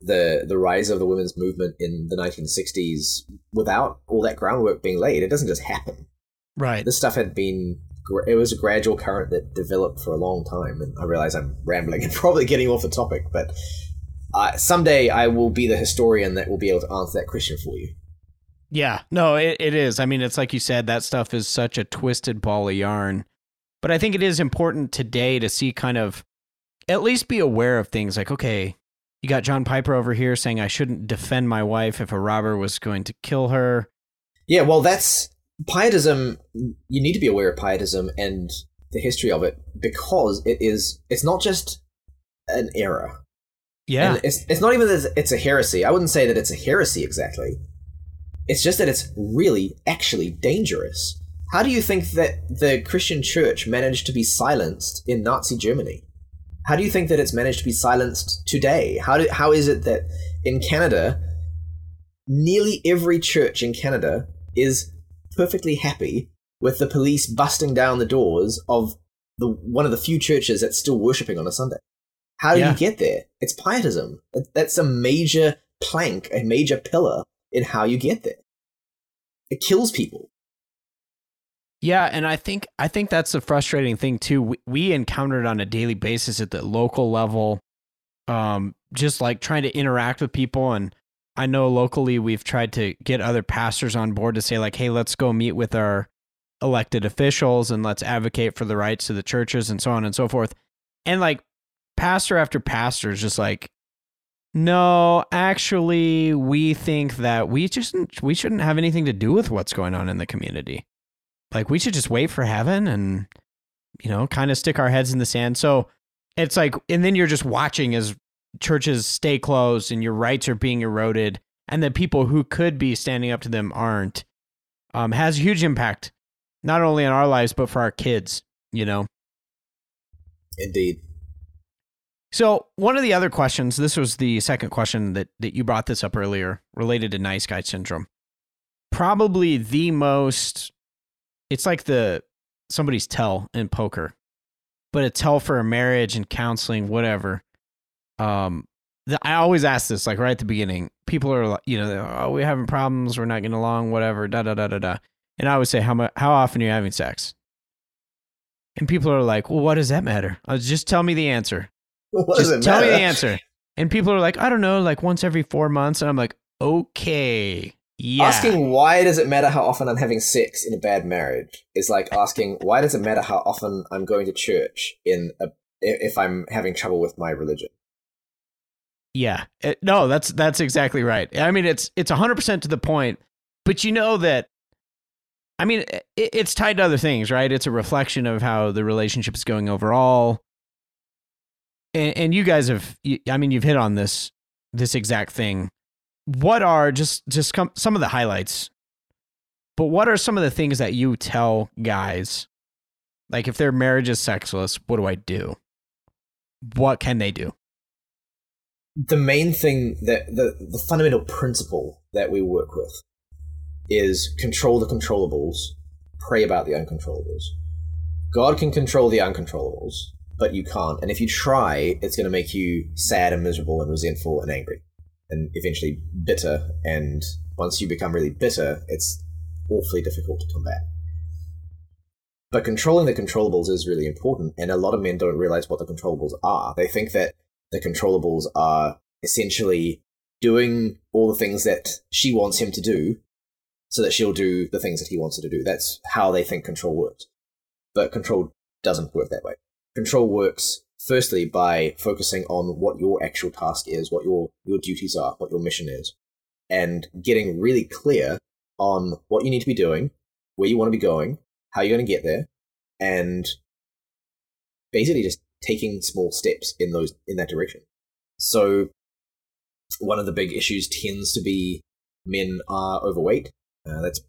the the rise of the women's movement in the 1960s without all that groundwork being laid? It doesn't just happen. Right. This stuff had been it was a gradual current that developed for a long time. And I realize I'm rambling and probably getting off the topic, but uh, someday I will be the historian that will be able to answer that question for you. Yeah, no, it, it is. I mean, it's like you said, that stuff is such a twisted ball of yarn. But I think it is important today to see kind of at least be aware of things like, okay, you got John Piper over here saying I shouldn't defend my wife if a robber was going to kill her. Yeah, well, that's pietism you need to be aware of pietism and the history of it because it is it's not just an error. Yeah. And it's, it's not even that it's a heresy. I wouldn't say that it's a heresy exactly. It's just that it's really actually dangerous. How do you think that the christian church managed to be silenced in nazi germany? How do you think that it's managed to be silenced today? How, do, how is it that in canada nearly every church in canada is perfectly happy with the police busting down the doors of the one of the few churches that's still worshipping on a Sunday. How do yeah. you get there? It's pietism. That's a major plank, a major pillar in how you get there. It kills people. Yeah, and I think I think that's a frustrating thing too. We, we encounter it on a daily basis at the local level, um, just like trying to interact with people and I know locally we've tried to get other pastors on board to say like, hey, let's go meet with our elected officials and let's advocate for the rights of the churches and so on and so forth. And like pastor after pastor is just like, no, actually, we think that we just we shouldn't have anything to do with what's going on in the community. Like we should just wait for heaven and you know, kind of stick our heads in the sand. So it's like, and then you're just watching as churches stay closed and your rights are being eroded and the people who could be standing up to them aren't um, has a huge impact not only in our lives but for our kids you know? Indeed. So one of the other questions this was the second question that, that you brought this up earlier related to nice guy syndrome. Probably the most it's like the somebody's tell in poker but a tell for a marriage and counseling whatever um, I always ask this, like right at the beginning. People are, like, you know, oh, we're having problems, we're not getting along, whatever, da da da da da. And I always say, how much, how often are you having sex? And people are like, well, what does that matter? Was, just tell me the answer. What just tell matter? me the answer. And people are like, I don't know, like once every four months. And I'm like, okay, yeah. Asking why does it matter how often I'm having sex in a bad marriage is like asking why does it matter how often I'm going to church in a if I'm having trouble with my religion. Yeah. It, no, that's that's exactly right. I mean, it's it's 100% to the point, but you know that I mean, eh, it, it's tied to other things, right? It's a reflection of how the relationship is going overall. And, and you guys have, I mean, you've hit on this this exact thing. What are just just come, some of the highlights? But what are some of the things that you tell guys? Like, if their marriage is sexless, what do I do? What can they do? The main thing that the, the fundamental principle that we work with is control the controllables, pray about the uncontrollables. God can control the uncontrollables, but you can't. And if you try, it's going to make you sad and miserable and resentful and angry and eventually bitter. And once you become really bitter, it's awfully difficult to combat. But controlling the controllables is really important. And a lot of men don't realize what the controllables are. They think that the controllables are essentially doing all the things that she wants him to do so that she'll do the things that he wants her to do. That's how they think control works. But control doesn't work that way. Control works firstly by focusing on what your actual task is, what your, your duties are, what your mission is, and getting really clear on what you need to be doing, where you want to be going, how you're going to get there, and basically just taking small steps in those in that direction. So one of the big issues tends to be men are overweight uh, that's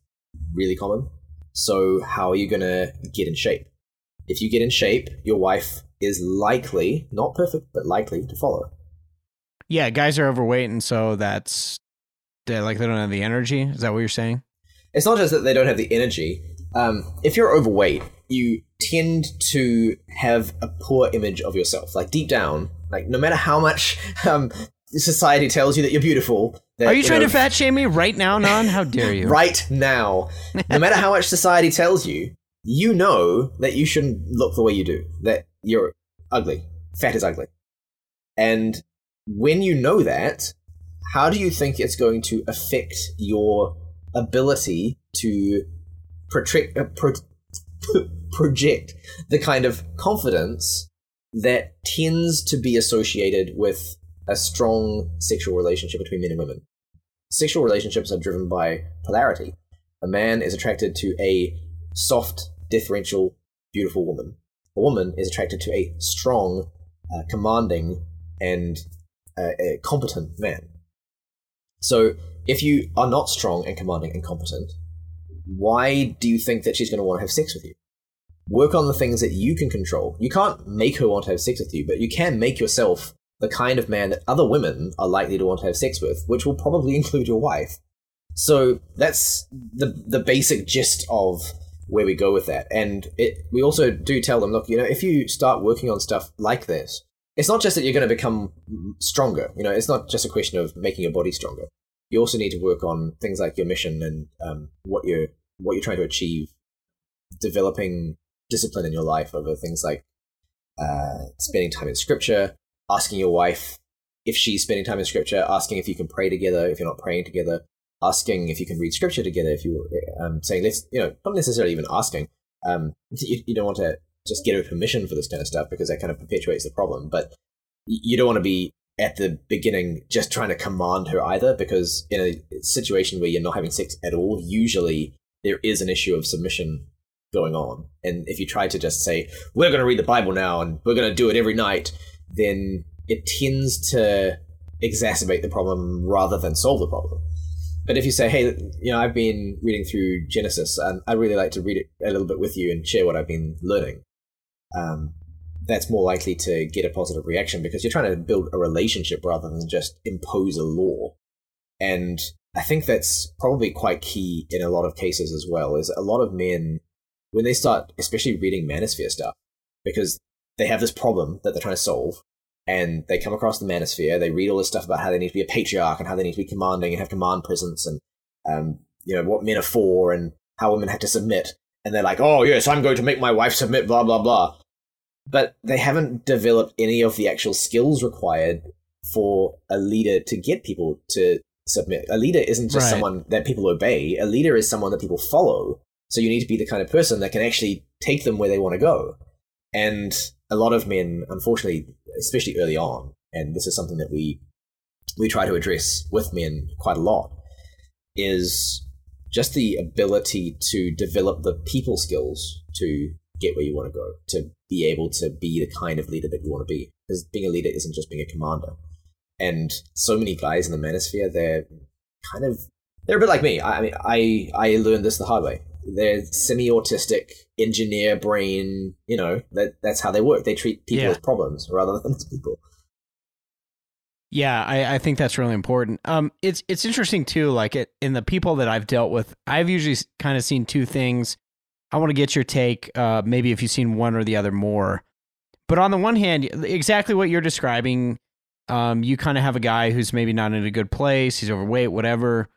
really common. So, how are you going to get in shape? If you get in shape, your wife is likely, not perfect, but likely to follow. Yeah, guys are overweight, and so that's they like they don't have the energy. Is that what you're saying? It's not just that they don't have the energy. Um, if you're overweight, you tend to have a poor image of yourself. Like deep down, like no matter how much um, society tells you that you're beautiful. That, Are you, you trying know, to fat shame me right now, Bnonn? How dare you? right now. No matter how much society tells you, you know that you shouldn't look the way you do, that you're ugly. Fat is ugly. And when you know that, how do you think it's going to affect your ability to protect, uh, pro- project the kind of confidence that tends to be associated with a strong sexual relationship between men and women. Sexual relationships are driven by polarity. A man is attracted to a soft, deferential, beautiful woman. A woman is attracted to a strong, uh, commanding, and uh, competent man. So, if you are not strong and commanding and competent, why do you think that she's going to want to have sex with you? Work on the things that you can control. You can't make her want to have sex with you, but you can make yourself the kind of man that other women are likely to want to have sex with, which will probably include your wife. So that's the the basic gist of where we go with that. And it, we also do tell them, look, you know, if you start working on stuff like this, it's not just that you're going to become stronger. You know, it's not just a question of making your body stronger. You also need to work on things like your mission and um, what you're what you're trying to achieve, developing discipline in your life over things like uh, spending time in scripture, asking your wife if she's spending time in scripture, asking if you can pray together, if you're not praying together, asking if you can read scripture together, if you um, saying let's you know not necessarily even asking. Um, you, you don't want to just get her permission for this kind of stuff because that kind of perpetuates the problem. But you don't want to be at the beginning just trying to command her either because in a situation where you're not having sex at all, usually there is an issue of submission going on. And if you try to just say, we're going to read the Bible now and we're going to do it every night, then it tends to exacerbate the problem rather than solve the problem. But if you say, hey, you know, I've been reading through Genesis and I'd really like to read it a little bit with you and share what I've been learning, um, that's more likely to get a positive reaction because you're trying to build a relationship rather than just impose a law. And I think that's probably quite key in a lot of cases as well, is a lot of men, when they start, especially reading manosphere stuff, because they have this problem that they're trying to solve, and they come across the manosphere. They read all this stuff about how they need to be a patriarch and how they need to be commanding and have command presence and um, you know what men are for and how women have to submit. And they're like, oh yes, I'm going to make my wife submit, blah blah blah. But they haven't developed any of the actual skills required for a leader to get people to submit. A leader isn't just right. someone that people obey. A leader is someone that people follow. So you need to be the kind of person that can actually take them where they want to go. And a lot of men, unfortunately, especially early on, and this is something that we we try to address with men quite a lot, is just the ability to develop the people skills to get where you want to go, to be able to be the kind of leader that you want to be. Because being a leader isn't just being a commander. And so many guys in the manosphere, they're kind of they're a bit like me. I, I mean, I I learned this the hard way. They're semi-autistic, engineer brain. You know, that that's how they work. They treat people Yeah. as problems rather than as people. Yeah, I, I think that's really important. Um, it's it's interesting too. Like it in the people that I've dealt with, I've usually kind of seen two things. I want to get your take. Uh, maybe if you've seen one or the other more. But on the one hand, exactly what you're describing. Um, you kind of have a guy who's maybe not in a good place. He's overweight, whatever.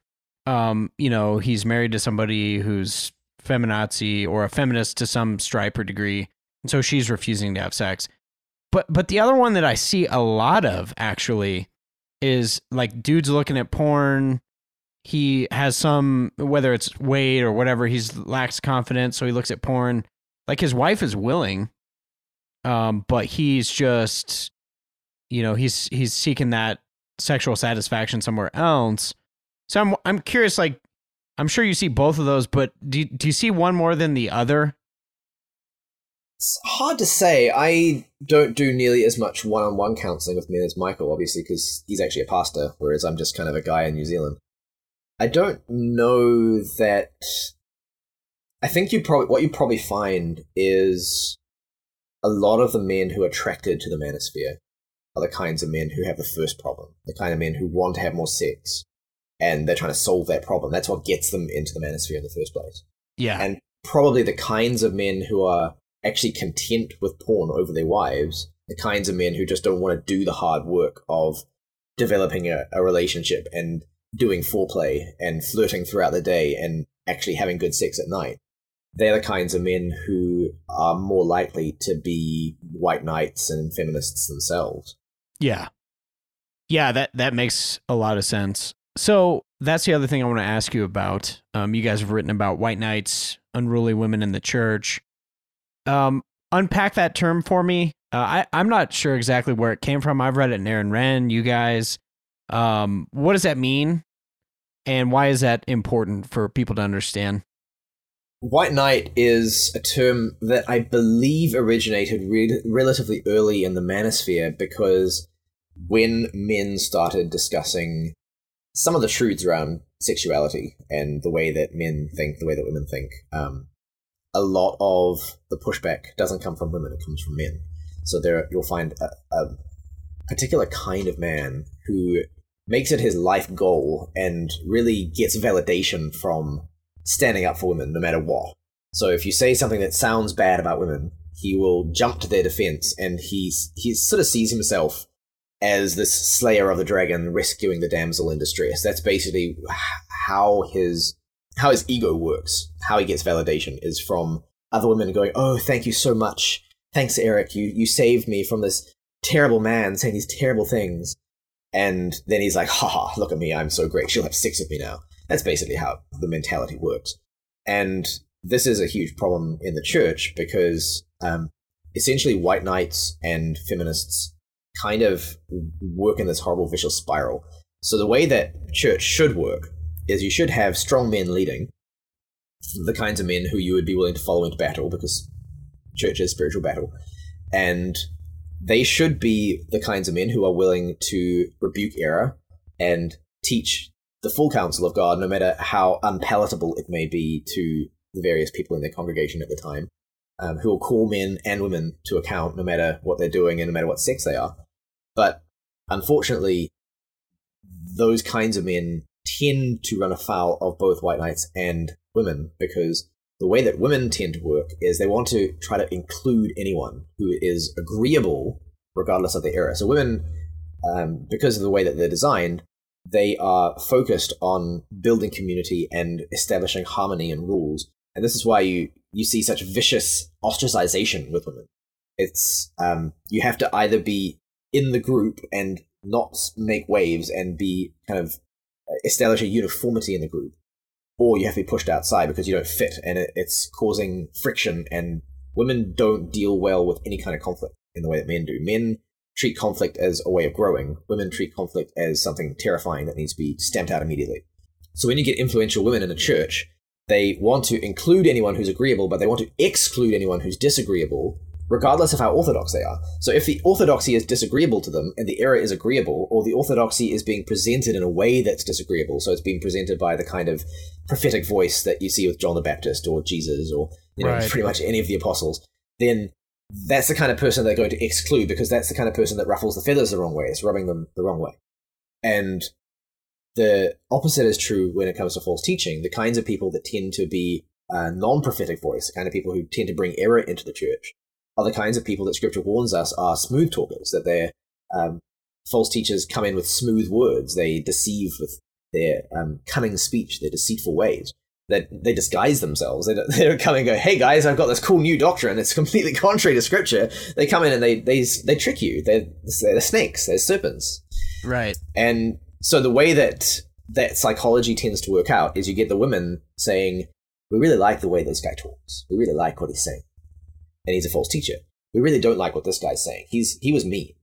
Um, you know, he's married to somebody who's feminazi or a feminist to some stripe or degree, and so she's refusing to have sex. But but the other one that I see a lot of actually is like dudes looking at porn. He has some whether it's weight or whatever, he's lacks confidence, so he looks at porn. Like his wife is willing, um, but he's just you know, he's he's seeking that sexual satisfaction somewhere else. So I'm I'm curious, like I'm sure you see both of those, but do do you see one more than the other? It's hard to say. I don't do nearly as much one-on-one counseling with men as Michael, obviously, because he's actually a pastor, whereas I'm just kind of a guy in New Zealand. I don't know that. I think you probably what you probably find is a lot of the men who are attracted to the manosphere are the kinds of men who have the first problem, the kind of men who want to have more sex, and they're trying to solve that problem. That's what gets them into the manosphere in the first place Yeah, and probably the kinds of men who are actually content with porn over their wives, the kinds of men who just don't want to do the hard work of developing a, a relationship and doing foreplay and flirting throughout the day and actually having good sex at night. They're the kinds of men who are more likely to be white knights and feminists themselves. Yeah. Yeah, that that makes a lot of sense. So that's the other thing I want to ask you about. Um, you guys have written about white knights, unruly women in the church. Um, unpack that term for me. Uh, I I'm not sure exactly where it came from. I've read it in Aaron Renn. You guys, um, what does that mean, and why is that important for people to understand? White knight is a term that I believe originated re- relatively early in the manosphere because when men started discussing some of the truths around sexuality and the way that men think, the way that women think, um, a lot of the pushback doesn't come from women; it comes from men. So there, you'll find a, a particular kind of man who makes it his life goal and really gets validation from standing up for women no matter what. So if you say something that sounds bad about women, he will jump to their defense and he's he sort of sees himself as this slayer of the dragon rescuing the damsel in distress. That's basically how his how his ego works. How he gets validation is from other women going, "Oh, thank you so much. Thanks, Eric. You you saved me from this terrible man saying these terrible things." And then he's like, "Ha, look at me. I'm so great. She'll have sex with me now." That's basically how the mentality works. And this is a huge problem in the church because um, essentially white knights and feminists kind of work in this horrible vicious spiral. So the way that church should work is you should have strong men leading, the kinds of men who you would be willing to follow into battle because church is spiritual battle. And they should be the kinds of men who are willing to rebuke error and teach the full counsel of God, no matter how unpalatable it may be to the various people in their congregation at the time, um, who will call men and women to account, no matter what they're doing and no matter what sex they are. But unfortunately, those kinds of men tend to run afoul of both white knights and women because the way that women tend to work is they want to try to include anyone who is agreeable regardless of their era. So women, um, because of the way that they're designed, they are focused on building community and establishing harmony and rules. And this is why you, you see such vicious ostracization with women. It's um, you have to either be in the group and not make waves and be kind of establish a uniformity in the group, or you have to be pushed outside because you don't fit and it, it's causing friction. And women don't deal well with any kind of conflict in the way that men do. Men treat conflict as a way of growing. Women treat conflict as something terrifying that needs to be stamped out immediately. So when you get influential women in a church, they want to include anyone who's agreeable, but they want to exclude anyone who's disagreeable, regardless of how orthodox they are. So if the orthodoxy is disagreeable to them and the error is agreeable, or the orthodoxy is being presented in a way that's disagreeable, so it's being presented by the kind of prophetic voice that you see with John the Baptist or Jesus or you know Right. pretty much any of the apostles, then that's the kind of person they're going to exclude because that's the kind of person that ruffles the feathers the wrong way. It's rubbing them the wrong way. And the opposite is true when it comes to false teaching. The kinds of people that tend to be uh, non-prophetic voice, the kind of people who tend to bring error into the church, are the kinds of people that Scripture warns us are smooth talkers. That they're um, false teachers come in with smooth words. They deceive with their um, cunning speech, their deceitful ways. That they disguise themselves. They don't, they don't come and go, "Hey guys, I've got this cool new doctrine. It's completely contrary to Scripture." They come in and they they they trick you. They're, they're snakes. They're serpents. Right. And so the way that that psychology tends to work out is you get the women saying, "We really like the way this guy talks. We really like what he's saying, and he's a false teacher. We really don't like what this guy's saying. He's he was mean."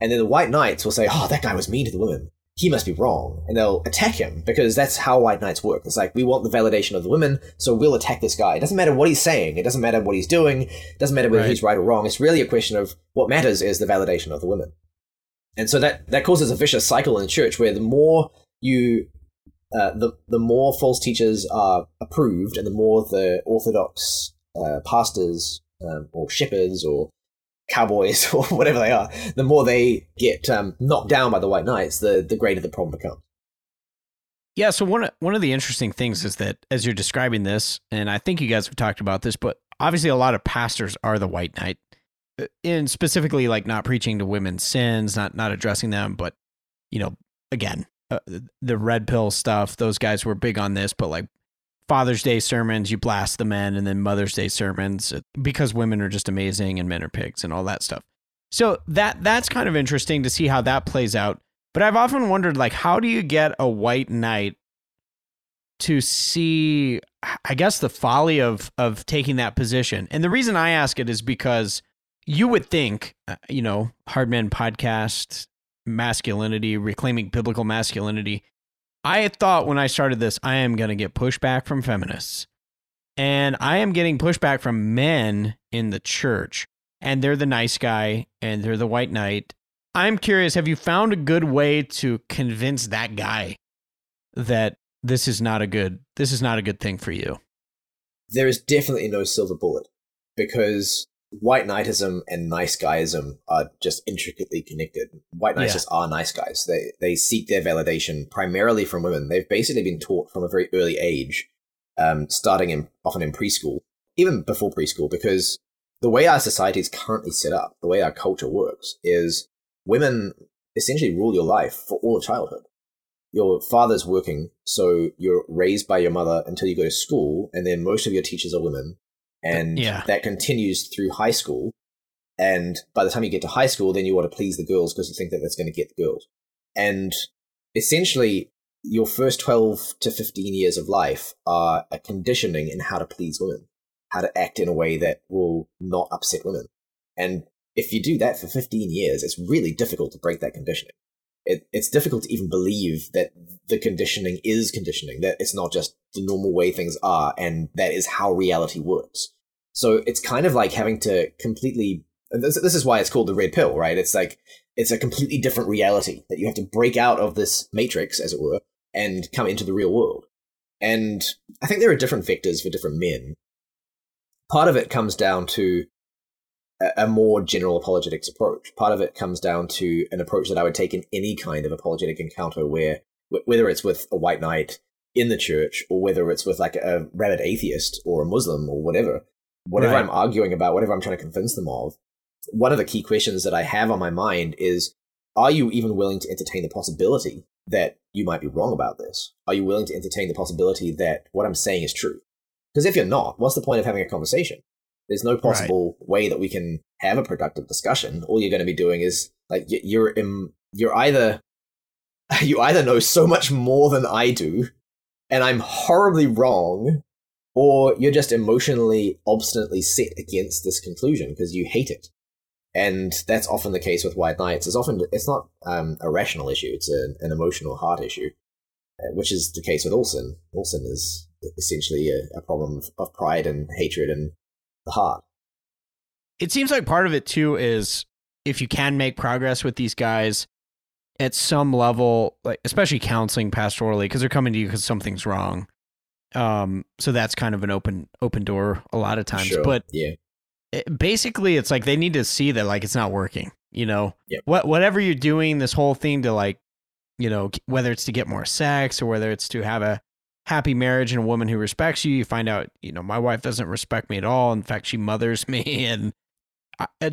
And then the white knights will say, "Oh, that guy was mean to the women. He must be wrong," and they'll attack him because that's how white knights work. It's like we want the validation of the women, so we'll attack this guy. It doesn't matter what he's saying. It doesn't matter what he's doing. It doesn't matter whether Right. he's right or wrong. It's really a question of what matters is the validation of the women. And so that, that causes a vicious cycle in the church where the more you, uh, the, the more false teachers are approved and the more the Orthodox uh, pastors um, or shepherds or cowboys or whatever they are, the more they get um, knocked down by the white knights, the, the greater the problem becomes. Yeah. So one of, one of the interesting things is that as you're describing this, and I think you guys have talked about this, but obviously a lot of pastors are the white knight, uh, in specifically like not preaching to women's sins, not not addressing them, but you know, again, uh, the red pill stuff. Those guys were big on this, but like Father's Day sermons, you blast the men, and then Mother's Day sermons uh, because women are just amazing and men are pigs and all that stuff. So that that's kind of interesting to see how that plays out. But I've often wondered, like, how do you get a white knight to see, I guess, the folly of of taking that position? And the reason I ask it is because you would think, uh, you know, Hardman podcast, masculinity, reclaiming biblical masculinity. I thought when I started this, I am going to get pushback from feminists, and I am getting pushback from men in the church, and they're the nice guy, and they're the white knight, I'm curious, have you found a good way to convince that guy that this is not a good this is not a good thing for you? There is definitely no silver bullet because white knightism and nice guyism are just intricately connected. White knights Yeah. just are nice guys. They they seek their validation primarily from women. They've basically been taught from a very early age, um, starting in often in preschool, even before preschool, because the way our society is currently set up, the way our culture works, is women essentially rule your life for all of childhood. Your father's working, so you're raised by your mother until you go to school, and then most of your teachers are women, and Yeah. that continues through high school. And by the time you get to high school, then you want to please the girls because you think that that's going to get the girls. And essentially, your first 12 to 15 years of life are a conditioning in how to please women, how to act in a way that will not upset women. And if you do that for 15 years, it's really difficult to break that conditioning. It, it's difficult to even believe that the conditioning is conditioning, that it's not just the normal way things are, and that is how reality works. So it's kind of like having to completely. This, this is why it's called the red pill, right? It's like it's a completely different reality that you have to break out of this matrix, as it were, and come into the real world. And I think there are different vectors for different men. Part of it comes down to a, more general apologetics approach. Part of it comes down to an approach that I would take in any kind of apologetic encounter where, wh- whether it's with a white knight in the church or whether it's with like a rabid atheist or a Muslim or whatever, whatever Right. I'm arguing about, whatever I'm trying to convince them of, one of the key questions that I have on my mind is are you even willing to entertain the possibility that you might be wrong about this? Are you willing to entertain the possibility that what I'm saying is true? Because if you're not, what's the point of having a conversation? There's no possible way that we can have a productive discussion. All you're going to be doing is like you're im- you're either you either know so much more than I do, and I'm horribly wrong, or you're just emotionally obstinately set against this conclusion because you hate it. And that's often the case with white knights. It's often it's not um, a rational issue; it's a, an emotional heart issue. uh, which is the case with Olsen. Olsen is essentially a, a problem of, of pride and hatred and the heart. It seems like part of it too is if you can make progress with these guys at some level, like especially counseling pastorally, because they're coming to you because something's wrong. Um, so that's kind of an open open door a lot of times. Sure, But yeah, it, basically, it's like they need to see that like it's not working. You know, Yeah. what whatever you're doing, this whole thing to like, you know, whether it's to get more sex or whether it's to have a happy marriage and a woman who respects you, you find out, you know, my wife doesn't respect me at all. In fact, she mothers me, and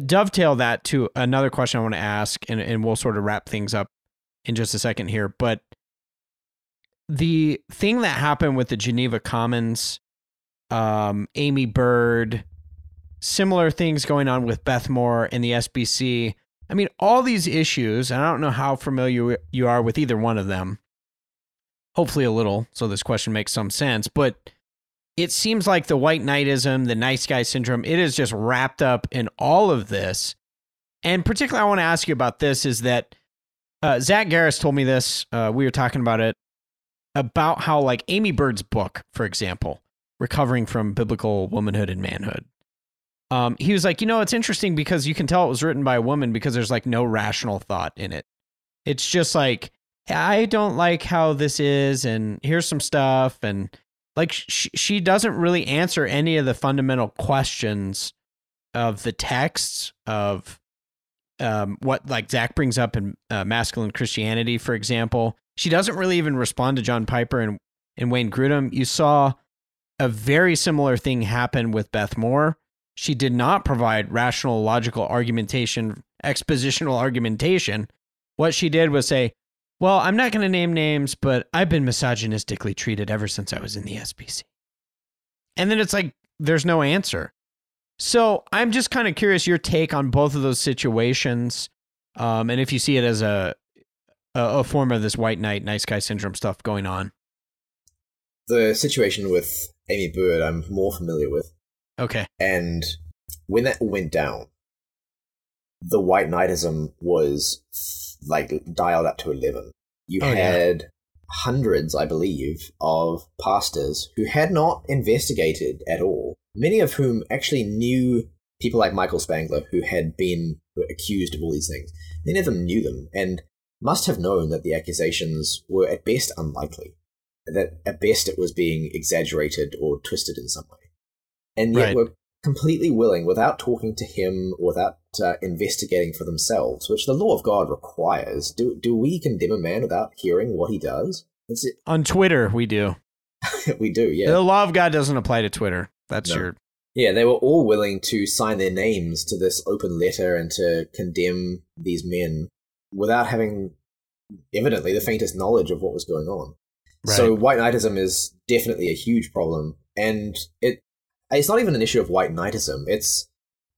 Dovetail that to another question I want to ask, and and we'll sort of wrap things up in just a second here, but. The thing that happened with the Genevan Commons, um, Aimee Byrd, similar things going on with Beth Moore and the SBC. I mean, all these issues, and I don't know how familiar you are with either one of them. Hopefully, a little, so this question makes some sense. But it seems like the white knightism, the nice guy syndrome, it is just wrapped up in all of this. And particularly, I want to ask you about this is that uh, Zach Garris told me this. Uh, we were talking about it about how, like, Aimee Byrd's book, for example, Recovering from Biblical Womanhood and Manhood um, he was like, you know, it's interesting because you can tell it was written by a woman because there's like no rational thought in it. It's just like, I don't like how this is, and here's some stuff, and like she she doesn't really answer any of the fundamental questions of the texts of um, what like Zach brings up in uh, masculine Christianity, for example. She doesn't really even respond to John Piper and and Wayne Grudem. You saw a very similar thing happen with Beth Moore she did not provide rational, logical argumentation, expositional argumentation. What she did was say, Well, I'm not going to name names, but I've been misogynistically treated ever since I was in the SBC. And then it's like, there's no answer. So I'm just kind of curious your take on both of those situations. Um, and if you see it as a, a, a form of this white knight, nice guy syndrome stuff going on. the situation with Aimee Byrd, I'm more familiar with. Okay. And when that went down, the white knightism was like dialed up to 11. You Oh, yeah. had hundreds, I believe, of pastors who had not investigated at all, many of whom actually knew people like Michael Spangler who had been accused of all these things. Many of them knew them and must have known that the accusations were at best unlikely, that at best it was being exaggerated or twisted in some way and yet Right. were completely willing, without talking to him, without uh, investigating for themselves, which the law of God requires. Do do we condemn a man without hearing what he does? On Twitter, we do. we do, yeah. The law of God doesn't apply to Twitter. That's No. your Yeah, they were all willing to sign their names to this open letter and to condemn these men without having evidently the faintest knowledge of what was going on. So white knightism is definitely a huge problem, and it it's not even an issue of white knightism. It's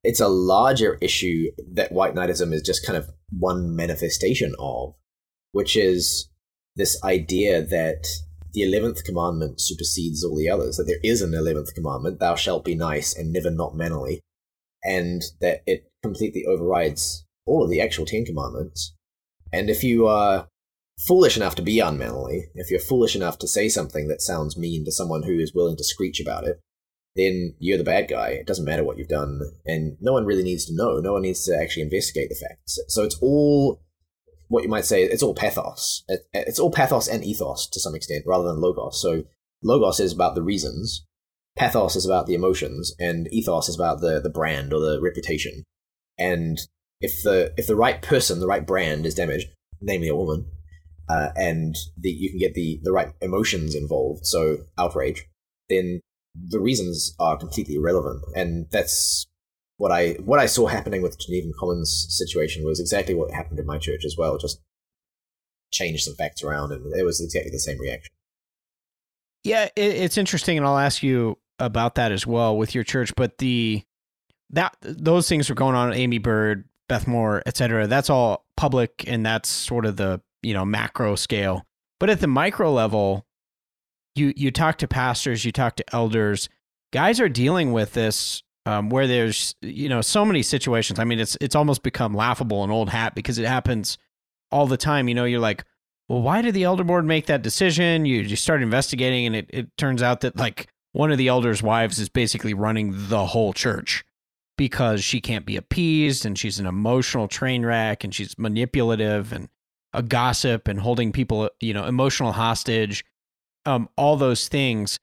it's a larger issue that white knightism is just kind of one manifestation of, which is this idea that the eleventh commandment supersedes all the others. That there is an eleventh commandment: "Thou shalt be nice and never not manly," and that it completely overrides all of the actual Ten Commandments. And if you are foolish enough to be unmanly, if you're foolish enough to say something that sounds mean to someone who is willing to screech about it, then you're the bad guy. It doesn't matter what you've done, and no one really needs to know. No one needs to actually investigate the facts. So it's all what you might say. It's all pathos. It- It's all pathos and ethos to some extent, rather than logos. So logos is about the reasons, pathos is about the emotions, and ethos is about the the brand or the reputation. And if the if the right person, the right brand is damaged, namely a woman, uh, and the, you can get the, the right emotions involved, so outrage, then the reasons are completely irrelevant. And that's what I what I saw happening with the Genevan Commons situation was exactly what happened in my church as well. Just changed some facts around, and it was exactly the same reaction. Yeah, it, it's interesting, and I'll ask you about that as well with your church. But the that those things were going on. Aimee Byrd, Beth Moore, etc. That's all public, and that's sort of the you know macro scale. But at the micro level, you you talk to pastors, you talk to elders. Guys are dealing with this um, where there's you know so many situations. I mean, it's it's almost become laughable and old hat because it happens all the time. You know, you're like, well, why did the elder board make that decision? You you start investigating, and it, it turns out that like one of the elders' wives is basically running the whole church because she can't be appeased and she's an emotional train wreck and she's manipulative and a gossip and holding people, you know, emotional hostage, um, all those things.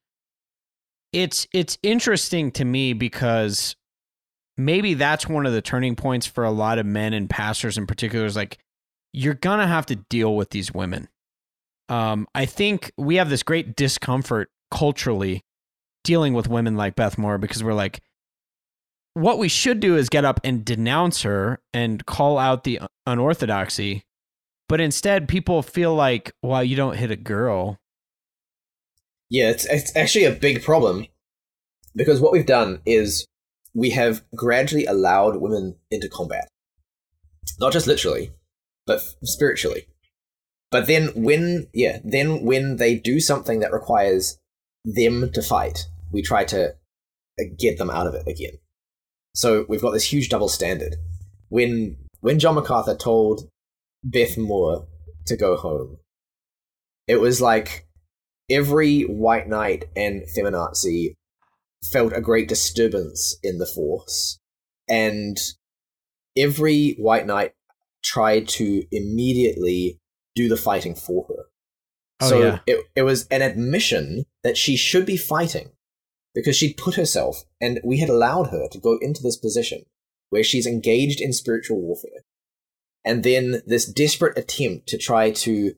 It's it's interesting to me because maybe that's one of the turning points for a lot of men and pastors in particular is like you're gonna have to deal with these women. Um, I think we have this great discomfort culturally dealing with women like Beth Moore because we're like, what we should do is get up and denounce her and call out the unorthodoxy. But instead, people feel like, well, you don't hit a girl. Yeah, it's, it's actually a big problem because what we've done is we have gradually allowed women into combat. Not just literally, but spiritually. But then when, yeah, then when they do something that requires them to fight, we try to uh, get them out of it again. So we've got this huge double standard. When when John MacArthur told Beth Moore to go home, it was like every white knight and feminazi felt a great disturbance in the force, and every white knight tried to immediately do the fighting for her. Oh, so yeah. it, it was an admission that she should be fighting because she'd put herself and we had allowed her to go into this position where she's engaged in spiritual warfare. And then this desperate attempt to try to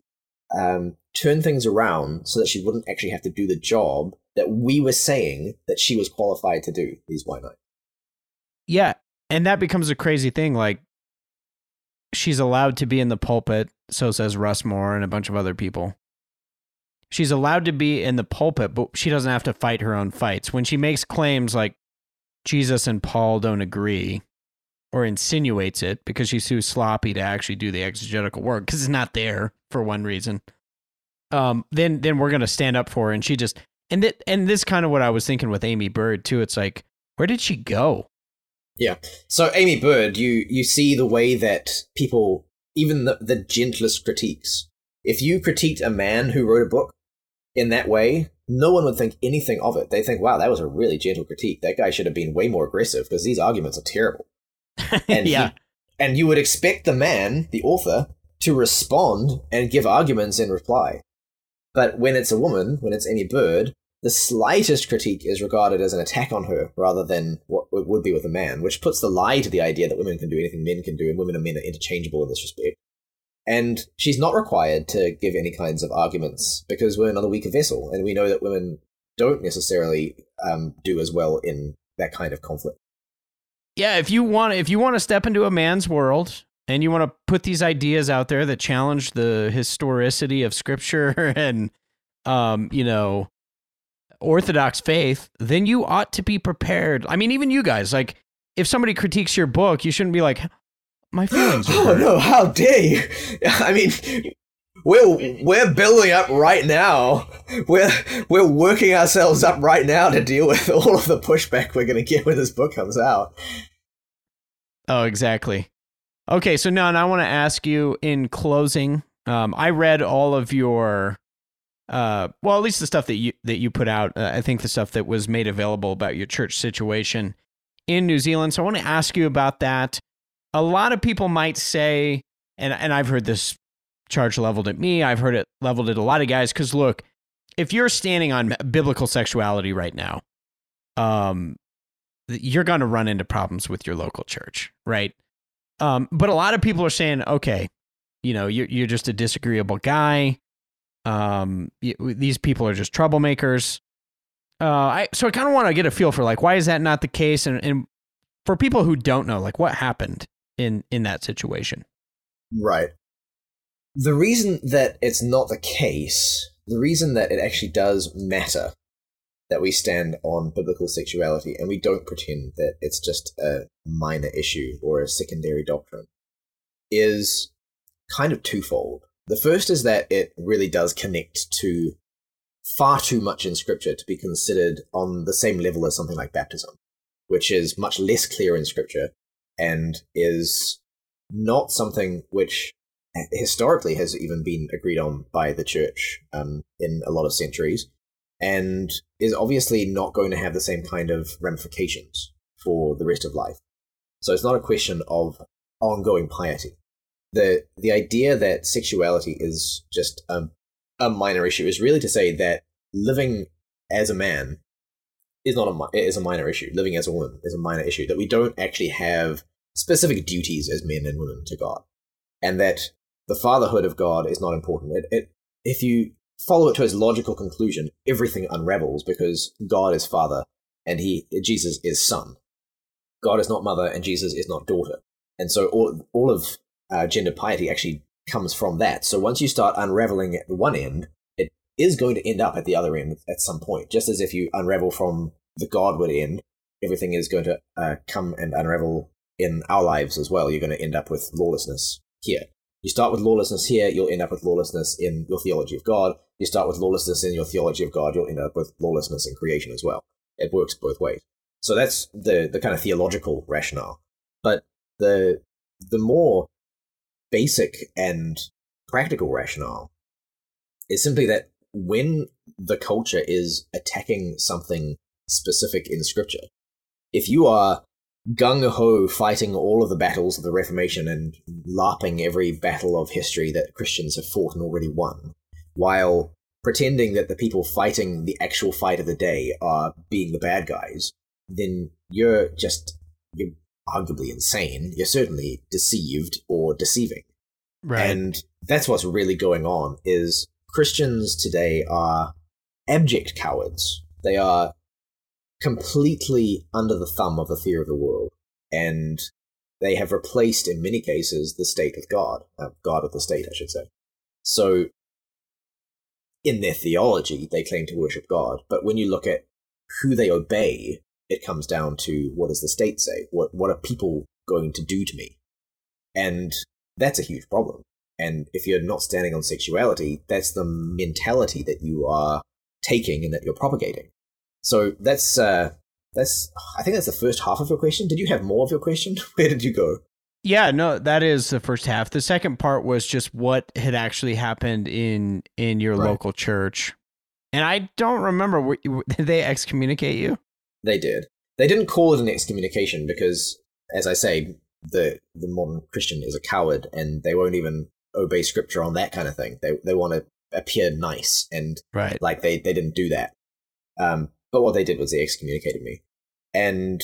um, turn things around so that she wouldn't actually have to do the job that we were saying that she was qualified to do, these white knights. Yeah. And that becomes a crazy thing. Like, she's allowed to be in the pulpit, so says Russ Moore and a bunch of other people. She's allowed to be in the pulpit, but she doesn't have to fight her own fights. When she makes claims like Jesus and Paul don't agree, or insinuates it because she's too sloppy to actually do the exegetical work because it's not there for one reason. Um, then then we're gonna stand up for her, and she just and that and this kind of what I was thinking with Aimee Byrd too. It's like, where did she go? Yeah. So Aimee Byrd, you you see the way that people, even the, the gentlest critiques, if you critiqued a man who wrote a book in that way, no one would think anything of it. They think, wow, that was a really gentle critique. That guy should have been way more aggressive because these arguments are terrible. And yeah. he- and you would expect the man, the author, to respond and give arguments in reply. But when it's a woman, when it's Aimee Byrd, the slightest critique is regarded as an attack on her rather than what it would be with a man, which puts the lie to the idea that women can do anything men can do and women and men are interchangeable in this respect. And she's not required to give any kinds of arguments because we're another weaker vessel, and we know that women don't necessarily um, do as well in that kind of conflict. Yeah if you want if you want to step into a man's world and you want to put these ideas out there that challenge the historicity of scripture and um you know orthodox faith then you ought to be prepared i mean even you guys like if somebody critiques your book you shouldn't be like my feelings are Oh hurt." no! How dare you? I mean, we're we're building up right now. We're we're working ourselves up right now to deal with all of the pushback we're going to get when this book comes out. Oh, exactly. Okay, so now I want to ask you in closing. Um, I read all of your, uh, well, at least the stuff that you that you put out. Uh, I think the stuff that was made available about your church situation in New Zealand. So I want to ask you about that. A lot of people might say, and and I've heard this charge leveled at me. I've heard it leveled at a lot of guys. Because look, if you're standing on biblical sexuality right now, um, you're going to run into problems with your local church, right? Um, but a lot of people are saying, okay, you know, you're, you're just a disagreeable guy. Um, y these people are just troublemakers. Uh, I so I kind of want to get a feel for like why is that not the case, and, and for people who don't know, like what happened in in that situation. Right. The reason that it's not the case, the reason that it actually does matter that we stand on biblical sexuality and we don't pretend that it's just a minor issue or a secondary doctrine, is kind of twofold. The first is that it really does connect to far too much in Scripture to be considered on the same level as something like baptism, which is much less clear in Scripture and is not something which historically has even been agreed on by the church um, in a lot of centuries, and is obviously not going to have the same kind of ramifications for the rest of life. So it's not a question of ongoing piety. The the idea that sexuality is just a, a minor issue is really to say that living as a man is not a is a minor issue. Living as a woman is a minor issue. That we don't actually have specific duties as men and women to God, and that the fatherhood of God is not important. It, it, if you follow it to its logical conclusion, everything unravels because God is father and he Jesus is son. God is not mother and Jesus is not daughter. And so all, all of uh, gender piety actually comes from that. So once you start unraveling at one end, it is going to end up at the other end at some point. Just as if you unravel from the Godward end, everything is going to uh, come and unravel in our lives as well. You're going to end up with lawlessness here. You start with lawlessness here, you'll end up with lawlessness in your theology of God. You start with lawlessness in your theology of God, you'll end up with lawlessness in creation as well. It works both ways. So that's the the kind of theological rationale. But the the more basic and practical rationale is simply that when the culture is attacking something specific in scripture, if you are gung ho fighting all of the battles of the Reformation and larping every battle of history that Christians have fought and already won, while pretending that the people fighting the actual fight of the day are being the bad guys, then you're just you're arguably insane. You're certainly deceived or deceiving. Right. And that's what's really going on is Christians today are abject cowards. They are completely under the thumb of the theory of the world, and they have replaced, in many cases, the state with God, uh, God with the state, I should say. So, in their theology, they claim to worship God, but when you look at who they obey, it comes down to what does the state say? What what are people going to do to me? And that's a huge problem. And if you're not standing on sexuality, that's the mentality that you are taking and that you're propagating. So that's uh, that's I think that's the first half of your question. Did you have more of your question? Where did you go? Yeah, no, that is the first half. The second part was just what had actually happened in in your right. local church. And I don't remember did they excommunicate you? They did. They didn't call it an excommunication because as I say, the the modern Christian is a coward and they won't even obey scripture on that kind of thing. They they want to appear nice and right. like they, they didn't do that. Um, but what they did was they excommunicated me. And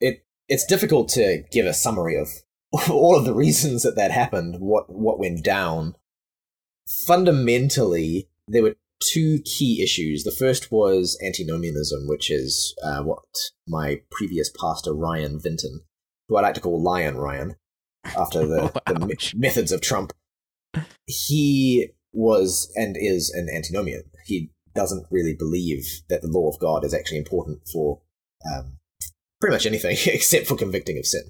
it it's difficult to give a summary of all of the reasons that that happened, what what went down. Fundamentally, there were two key issues. The first was antinomianism, which is uh, what my previous pastor Ryan Vinton, who I like to call Lion Ryan, after the, the me- methods of Trump, he was and is an antinomian. He doesn't really believe that the law of God is actually important for um, pretty much anything except for convicting of sin.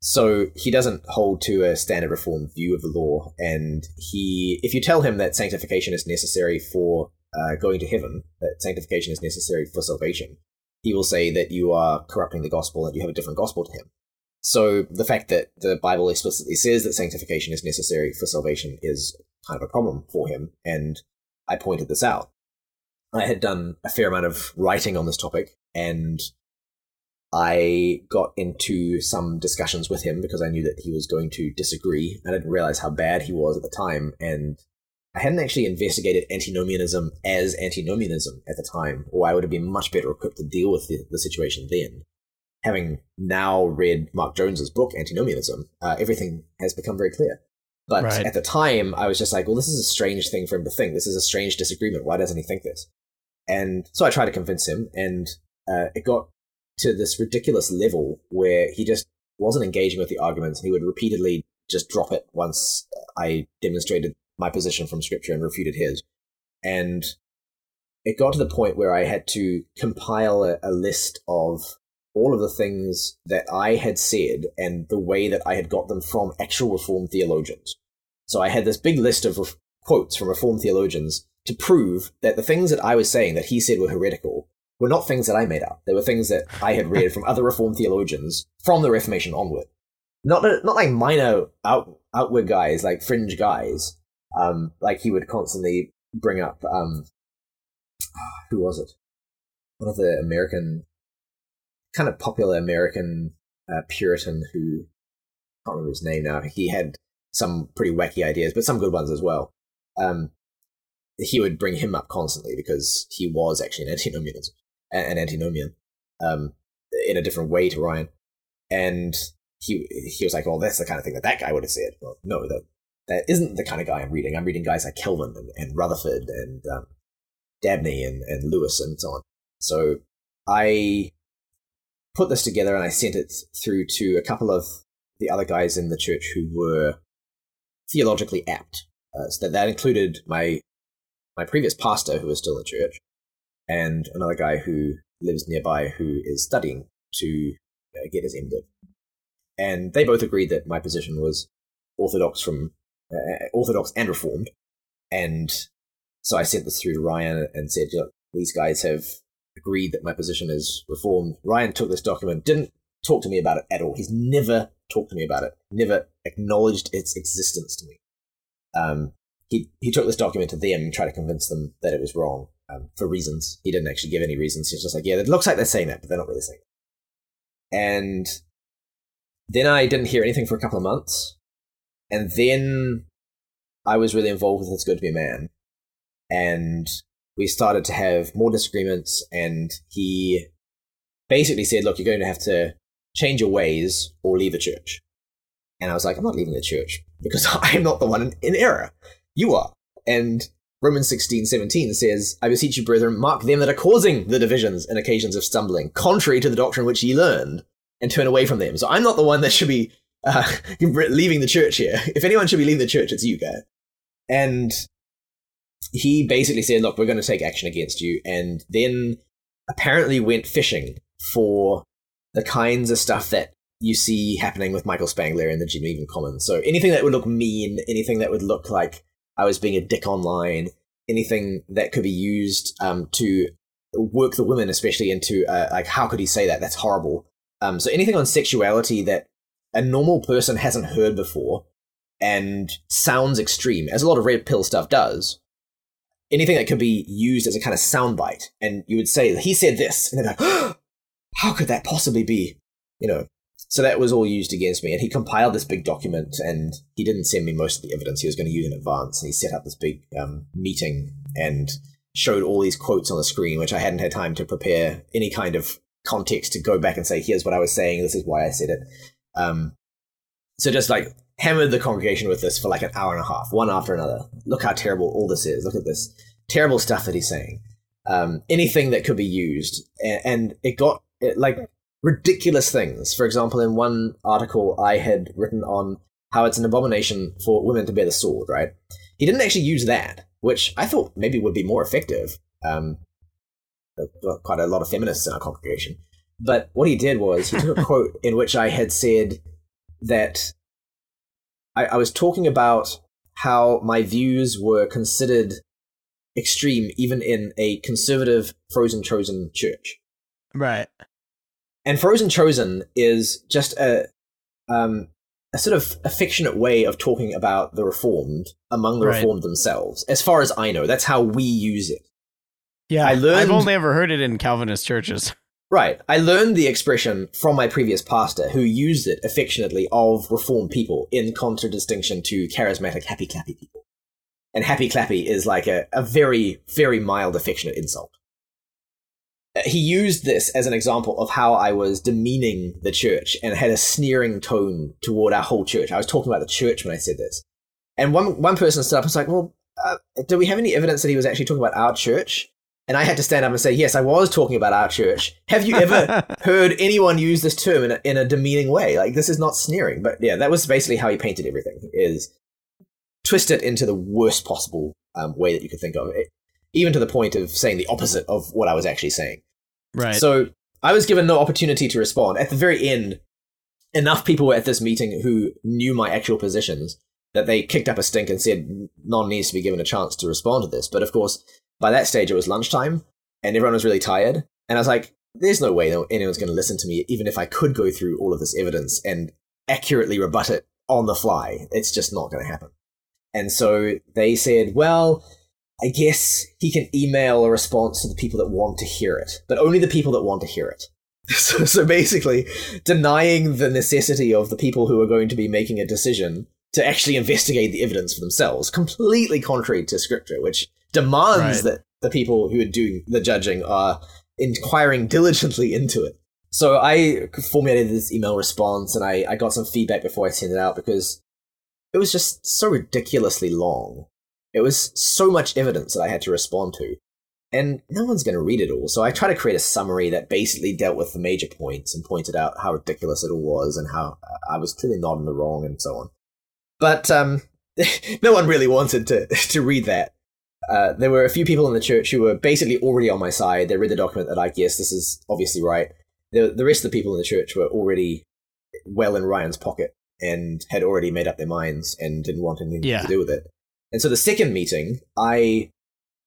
So he doesn't hold to a standard reformed view of the law, and he, if you tell him that sanctification is necessary for uh, going to heaven, that sanctification is necessary for salvation, he will say that you are corrupting the gospel and you have a different gospel to him. So the fact that the Bible explicitly says that sanctification is necessary for salvation is kind of a problem for him, and I pointed this out. I had done a fair amount of writing on this topic, and I got into some discussions with him because I knew that he was going to disagree. I didn't realize how bad he was at the time, and I hadn't actually investigated antinomianism as antinomianism at the time, or I would have been much better equipped to deal with the, the situation then. Having now read Mark Jones's book, Antinomianism, uh, everything has become very clear. But right. at the time, I was just like, well, this is a strange thing for him to think. This is a strange disagreement. Why doesn't he think this? And so I tried to convince him, and uh, it got to this ridiculous level where he just wasn't engaging with the arguments. He would repeatedly just drop it once I demonstrated my position from scripture and refuted his. And it got to the point where I had to compile a, a list of all of the things that I had said and the way that I had got them from actual Reformed theologians. So I had this big list of re- quotes from Reformed theologians to prove that the things that I was saying that he said were heretical were not things that I made up. They were things that I had read from other Reformed theologians from the Reformation onward. not not like minor out outward guys, like fringe guys. Um, like he would constantly bring up um, who was it? One of the American, kind of popular American uh, Puritan who I can't remember his name now. He had some pretty wacky ideas, but some good ones as well. Um, he would bring him up constantly because he was actually an antinomian, an antinomian, um, in a different way to Ryan, and he he was like, "Well, that's the kind of thing that that guy would have said." Well, no, that that isn't the kind of guy I'm reading. I'm reading guys like Calvin and, and Rutherford and um, Dabney and, and Lewis and so on. So I put this together and I sent it through to a couple of the other guys in the church who were theologically apt. Uh, so that, that included my my previous pastor who was still in church and another guy who lives nearby who is studying to uh, get his MDiv. And they both agreed that my position was orthodox from uh, orthodox and reformed. And so I sent this through to Ryan and said, look, these guys have agreed that my position is reformed. Ryan took this document, didn't talk to me about it at all. He's never talked to me about it, never acknowledged its existence to me. Um, he, he took this document to them and tried to convince them that it was wrong um, for reasons. He didn't actually give any reasons. He's just like, yeah, it looks like they're saying that, but they're not really saying it. And then I didn't hear anything for a couple of months. And then I was really involved with It's Good to Be a Man. And we started to have more disagreements. And he basically said, look, you're going to have to change your ways or leave the church. And I was like, I'm not leaving the church because I'm not the one in, in error. You are. And Romans 16, 17 says, I beseech you, brethren, mark them that are causing the divisions and occasions of stumbling, contrary to the doctrine which ye learned, and turn away from them. So I'm not the one that should be uh, leaving the church here. If anyone should be leaving the church, it's you, guy. And he basically said, look, we're going to take action against you. And then apparently went fishing for the kinds of stuff that you see happening with Michael Spangler in the Genevan Commons. So anything that would look mean, anything that would look like I was being a dick online, anything that could be used um, to work the women, especially into uh, like how could he say that? That's horrible. Um, so anything on sexuality that a normal person hasn't heard before and sounds extreme, as a lot of red pill stuff does. Anything that could be used as a kind of soundbite, and you would say he said this, and they're like, oh, "How could that possibly be?" You know, so that was all used against me. And he compiled this big document and he didn't send me most of the evidence he was going to use in advance. And he set up this big um, meeting and showed all these quotes on the screen, which I hadn't had time to prepare any kind of context to go back and say, here's what I was saying, this is why I said it. Um, so just like hammered the congregation with this for like an hour and a half, one after another. Look how terrible all this is. Look at this terrible stuff that he's saying. Um, anything that could be used. And, and it got, it, like, ridiculous things. For example, in one article I had written on how it's an abomination for women to bear the sword, right? He didn't actually use that, which I thought maybe would be more effective. Um, quite a lot of feminists in our congregation. But what he did was he took a quote in which I had said that I, I was talking about how my views were considered extreme even in a conservative frozen chosen church. Right. And Frozen Chosen is just a um, a sort of affectionate way of talking about the Reformed among the right. Reformed themselves. As far as I know, that's how we use it. Yeah, I learned, I've only ever heard it in Calvinist churches. Right. I learned the expression from my previous pastor who used it affectionately of Reformed people in contradistinction to charismatic happy clappy people. And happy clappy is like a, a very, very mild affectionate insult he used this as an example of how I was demeaning the church and had a sneering tone toward our whole church. I was talking about the church when I said this. And one, one person stood up and was like, Well, uh, do we have any evidence that he was actually talking about our church? And I had to stand up and say, Yes, I was talking about our church. Have you ever heard anyone use this term in a, in a demeaning way? Like, this is not sneering. But yeah, that was basically how he painted everything, is twist it into the worst possible um, way that you could think of it even to the point of saying the opposite of what I was actually saying. Right. So I was given no opportunity to respond. At the very end, enough people were at this meeting who knew my actual positions that they kicked up a stink and said Bnonn needs to be given a chance to respond to this. But of course, by that stage, it was lunchtime and everyone was really tired. And I was like, there's no way anyone's going to listen to me, even if I could go through all of this evidence and accurately rebut it on the fly. It's just not going to happen. And so they said, well, I guess he can email a response to the people that want to hear it, but only the people that want to hear it. So, so basically, denying the necessity of the people who are going to be making a decision to actually investigate the evidence for themselves, completely contrary to scripture, which demands Right. that the people who are doing the judging are inquiring diligently into it. So I formulated this email response and I, I got some feedback before I sent it out because it was just so ridiculously long. It was so much evidence that I had to respond to. And no one's going to read it all. So I tried to create a summary that basically dealt with the major points and pointed out how ridiculous it all was and how I was clearly not in the wrong and so on. But um, no one really wanted to, to read that. Uh, there were a few people in the church who were basically already on my side. They read the document that like, yes, this is obviously right. The, the rest of the people in the church were already well in Ryan's pocket and had already made up their minds and didn't want anything Yeah. to do with it. And so the second meeting, I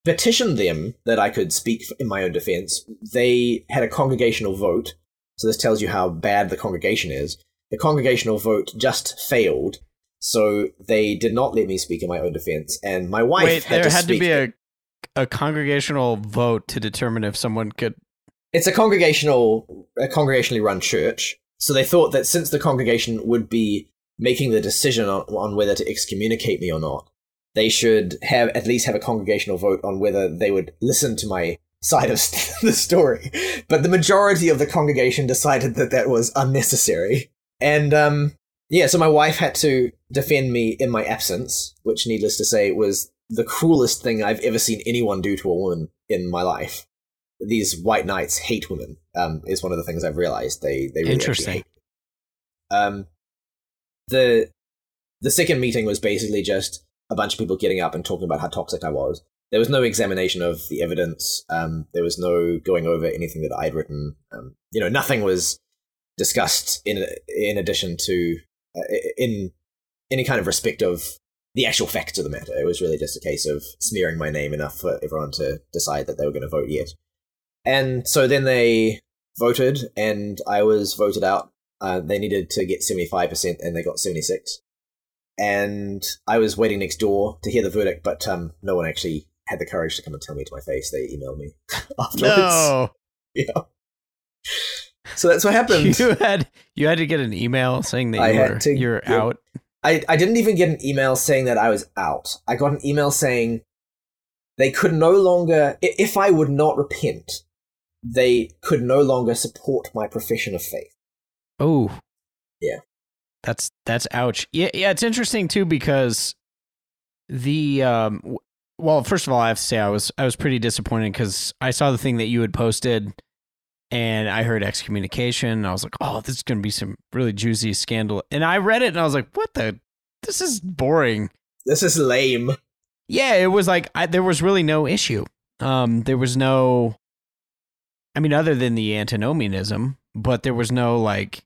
petitioned them that I could speak in my own defense. They had a congregational vote. So this tells you how bad the congregation is. The congregational vote just failed. So they did not let me speak in my own defense. And my wife Wait, had there to had to be a a congregational vote to determine if someone could. it's a congregational a congregationally run church so they thought that since the congregation would be making the decision on, on whether to excommunicate me or not they should have at least have a congregational vote on whether they would listen to my side of the story but the majority of the congregation decided that that was unnecessary and um yeah so my wife had to defend me in my absence which needless to say was the cruelest thing i've ever seen anyone do to a woman in my life these white knights hate women. Um, is one of the things I've realized. They they really Interesting. Um, the the second meeting was basically just a bunch of people getting up and talking about how toxic I was. There was no examination of the evidence. Um, there was no going over anything that I'd written. Um, you know, nothing was discussed in in addition to uh, in any kind of respect of the actual facts of the matter. It was really just a case of smearing my name enough for everyone to decide that they were going to vote yes. And so then they voted, and I was voted out. Uh, they needed to get 75%, and they got 76 And I was waiting next door to hear the verdict, but um, no one actually had the courage to come and tell me to my face. They emailed me afterwards. No, Yeah. So that's what happened. you had you had to get an email saying that I you had were to you're get- out. I, I didn't even get an email saying that I was out. I got an email saying they could no longer, if I would not repent, they could no longer support my profession of faith. Oh, Yeah. That's that's ouch. Yeah, yeah. It's interesting too because the um. Well, first of all, I have to say I was I was pretty disappointed because I saw the thing that you had posted, and I heard excommunication. And I was like, oh, this is gonna be some really juicy scandal. And I read it and I was like, what the? This is boring. This is lame. Yeah, it was like I, there was really no issue. Um, there was no. I mean, other than the antinomianism, but there was no like.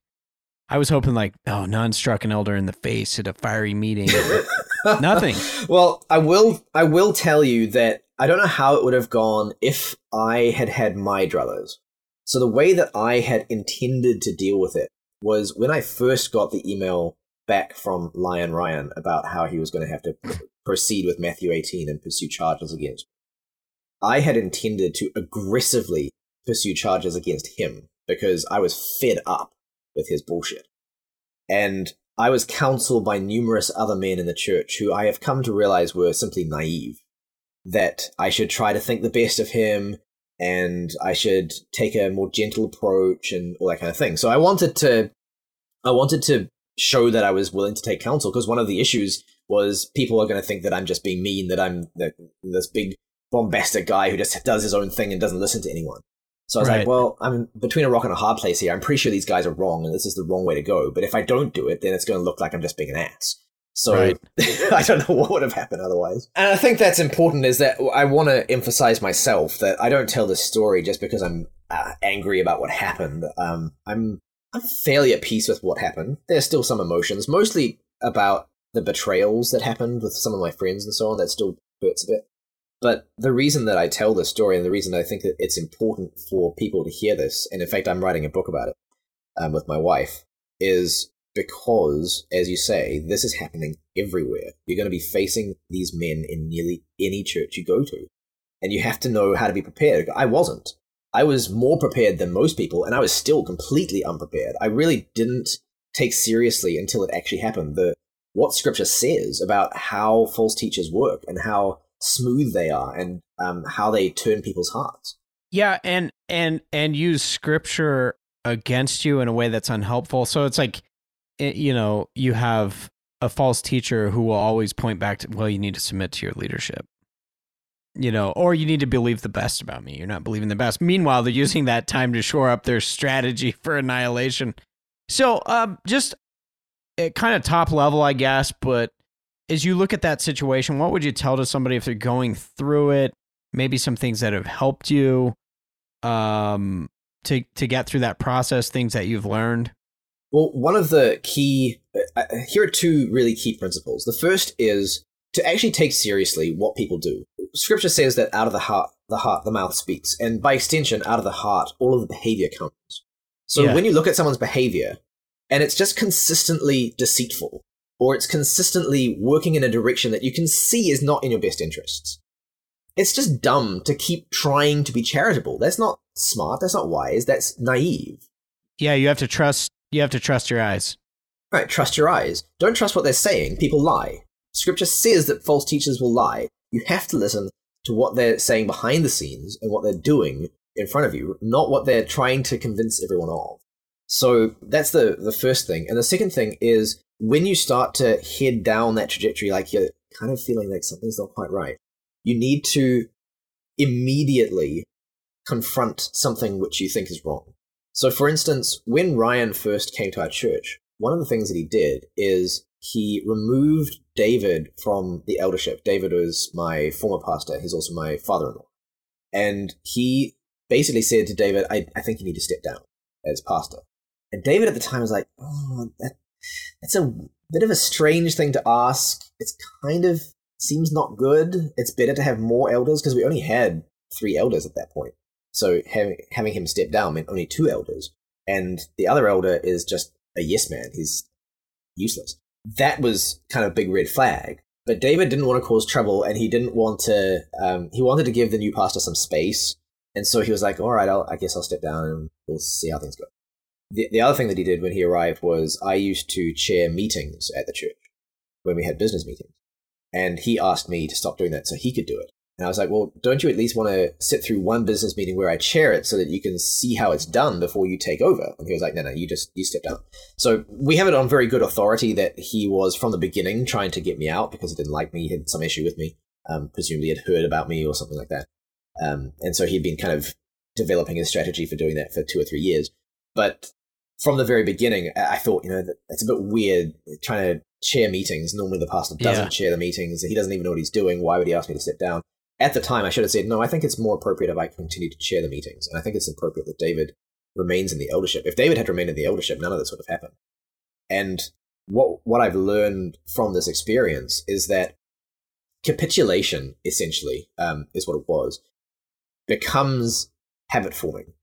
I was hoping like, oh, Bnonn struck an elder in the face at a fiery meeting. Nothing. Well, I will. I will tell you that I don't know how it would have gone if I had had my druthers. So the way that I had intended to deal with it was when I first got the email back from Lion Ryan about how he was going to have to proceed with Matthew 18 and pursue charges against. I had intended to aggressively pursue charges against him because I was fed up with his bullshit. And I was counseled by numerous other men in the church who I have come to realize were simply naive. That I should try to think the best of him and I should take a more gentle approach and all that kind of thing. So I wanted to, I wanted to show that I was willing to take counsel because one of the issues was people are going to think that I'm just being mean, that I'm this big bombastic guy who just does his own thing and doesn't listen to anyone. So I was Right. like, well, I'm between a rock and a hard place here. I'm pretty sure these guys are wrong and this is the wrong way to go. But if I don't do it, then it's going to look like I'm just being an ass. So Right. I don't know what would have happened otherwise. And I think that's important is that I want to emphasize myself that I don't tell this story just because I'm uh, angry about what happened. Um, I'm I'm fairly at peace with what happened. There's still some emotions, mostly about the betrayals that happened with some of my friends and so on. That still hurts a bit. But the reason that I tell this story and the reason I think that it's important for people to hear this, and in fact, I'm writing a book about it um, with my wife, is because, as you say, this is happening everywhere. You're going to be facing these men in nearly any church you go to. And you have to know how to be prepared. I wasn't. I was more prepared than most people, and I was still completely unprepared. I really didn't take seriously until it actually happened the what scripture says about how false teachers work and how smooth they are and um, how they turn people's hearts. Yeah, and and and use scripture against you in a way that's unhelpful. So it's like, you know, you have a false teacher who will always point back to, well, you need to submit to your leadership, you know, or you need to believe the best about me. You're not believing the best. Meanwhile, they're using that time to shore up their strategy for annihilation. So, um, just it, kind of top level, I guess, but as you look at that situation, what would you tell to somebody if they're going through it? Maybe some things that have helped you um, to to get through that process, things that you've learned. Well, one of the key uh, uh, here are two really key principles. The first is to actually take seriously what people do. Scripture says that out of the heart, the heart, the mouth speaks, and by extension, out of the heart, all of the behavior comes. So yeah. when you look at someone's behavior, and it's just consistently deceitful, or it's consistently working in a direction that you can see is not in your best interests. It's just dumb to keep trying to be charitable. That's not smart. That's not wise. That's naive. Yeah, you have to trust. You have to trust your eyes. Right, trust your eyes. Don't trust what they're saying. People lie. Scripture says that false teachers will lie. You have to listen to what they're saying behind the scenes and what they're doing in front of you, not what they're trying to convince everyone of. So that's the the first thing. And the second thing is when you start to head down that trajectory, like you're kind of feeling like something's not quite right, you need to immediately confront something which you think is wrong. So, for instance, when Ryan first came to our church, one of the things that he did is he removed David from the eldership. David was my former pastor, he's also my father in law. And he basically said to David, I, I think you need to step down as pastor. And David at the time was like, oh, that, that's a bit of a strange thing to ask. It's kind of seems not good. It's better to have more elders because we only had three elders at that point. So having having him step down meant only two elders, and the other elder is just a yes man. He's useless. That was kind of a big red flag. But David didn't want to cause trouble, and he didn't want to. Um, he wanted to give the new pastor some space, and so he was like, "All right, I'll, I guess I'll step down, and we'll see how things go." The, the other thing that he did when he arrived was I used to chair meetings at the church when we had business meetings. And he asked me to stop doing that so he could do it. And I was like, well, don't you at least want to sit through one business meeting where I chair it so that you can see how it's done before you take over? And he was like, no, no, you just, you step down. So we have it on very good authority that he was from the beginning trying to get me out because he didn't like me. He had some issue with me. Um, presumably had heard about me or something like that. Um, and so he'd been kind of developing a strategy for doing that for two or three years. But from the very beginning, I thought, you know, it's a bit weird trying to chair meetings. Normally, the pastor doesn't yeah. chair the meetings. He doesn't even know what he's doing. Why would he ask me to sit down? At the time, I should have said, no, I think it's more appropriate if I continue to chair the meetings. And I think it's appropriate that David remains in the eldership. If David had remained in the eldership, none of this would have happened. And what, what I've learned from this experience is that capitulation, essentially, um, is what it was, becomes habit forming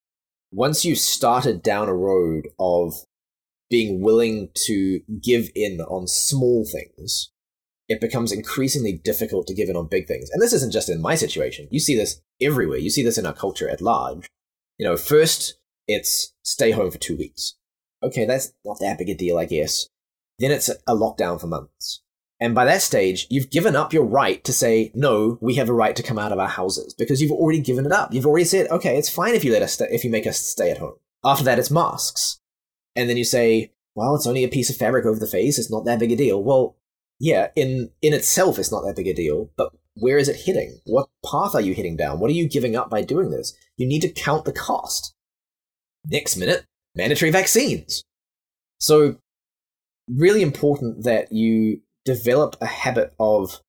once you started down a road of being willing to give in on small things, it becomes increasingly difficult to give in on big things. And this isn't just in my situation. You see this everywhere. You see this in our culture at large. You know, first it's stay home for two weeks. Okay, that's not that big a deal, I guess. Then it's a lockdown for months. And by that stage, you've given up your right to say, no, we have a right to come out of our houses because you've already given it up. You've already said, okay, it's fine if you let us, st- if you make us stay at home. After that, it's masks. And then you say, well, it's only a piece of fabric over the face. It's not that big a deal. Well, yeah, in, in itself, it's not that big a deal, but where is it hitting? What path are you hitting down? What are you giving up by doing this? You need to count the cost. Next minute, mandatory vaccines. So, really important that you develop a habit of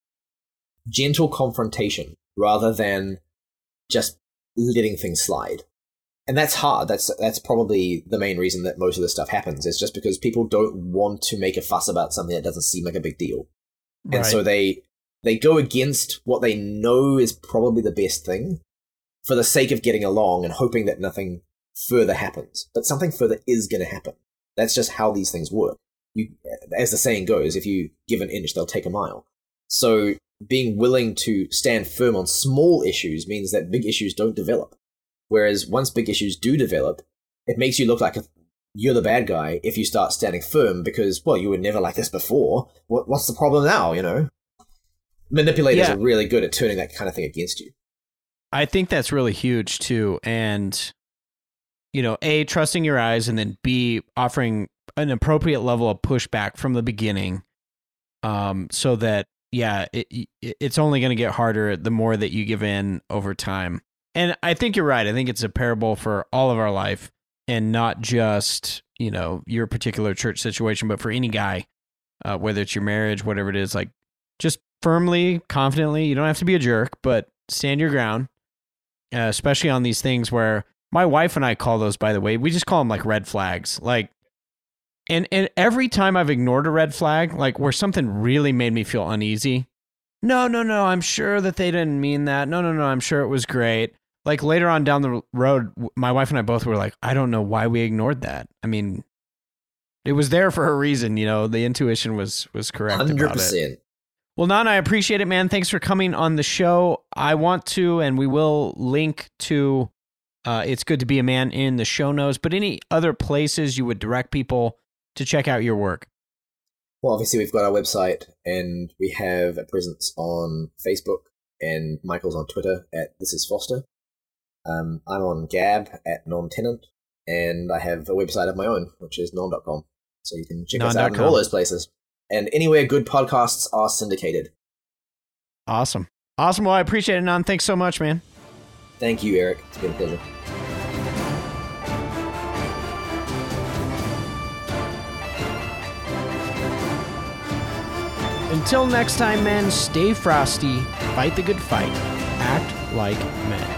gentle confrontation rather than just letting things slide. And that's hard. That's that's probably the main reason that most of this stuff happens. Is just because people don't want to make a fuss about something that doesn't seem like a big deal, right. and so they they go against what they know is probably the best thing for the sake of getting along and hoping that nothing further happens. But something further is going to happen. That's just how these things work. You, uh, as the saying goes, if you give an inch, they'll take a mile. So being willing to stand firm on small issues means that big issues don't develop. Whereas once big issues do develop, it makes you look like a, you're the bad guy if you start standing firm because, well, you were never like this before. What, what's the problem now, you know? Manipulators Yeah. are really good at turning that kind of thing against you. I think that's really huge too. And, you know, A, trusting your eyes, and then B, offering an appropriate level of pushback from the beginning. Um, so that, yeah, it, it it's only going to get harder the more that you give in over time. And I think you're right. I think it's a parable for all of our life and not just, you know, your particular church situation, but for any guy, uh, whether it's your marriage, whatever it is, like just firmly, confidently, you don't have to be a jerk, but stand your ground uh, especially on these things where my wife and I call those, by the way, we just call them like red flags. Like, and and every time I've ignored a red flag, like where something really made me feel uneasy. No, no, no. I'm sure that they didn't mean that. No, no, no. I'm sure it was great. Like later on down the road, my wife and I both were like, I don't know why we ignored that. I mean, it was there for a reason. You know, the intuition was was correct. Hundred about it. percent. Well, Bnonn, I appreciate it, man. Thanks for coming on the show. I want to, and we will link to uh, It's Good to Be a Man in the show notes, but any other places you would direct people to check out your work? Well, obviously we've got our website and we have a presence on Facebook and Michael's on Twitter at This Is Foster. Um, I'm on Gab at Bnonn-Tennant and I have a website of my own, which is bnonn.com. So you can check us out in all those places. And anywhere good podcasts are syndicated. Awesome. Awesome. Well, I appreciate it, Bnonn. Thanks so much, man. Thank you, Eric. It's been a pleasure. Until next time, men, stay frosty, fight the good fight, act like men.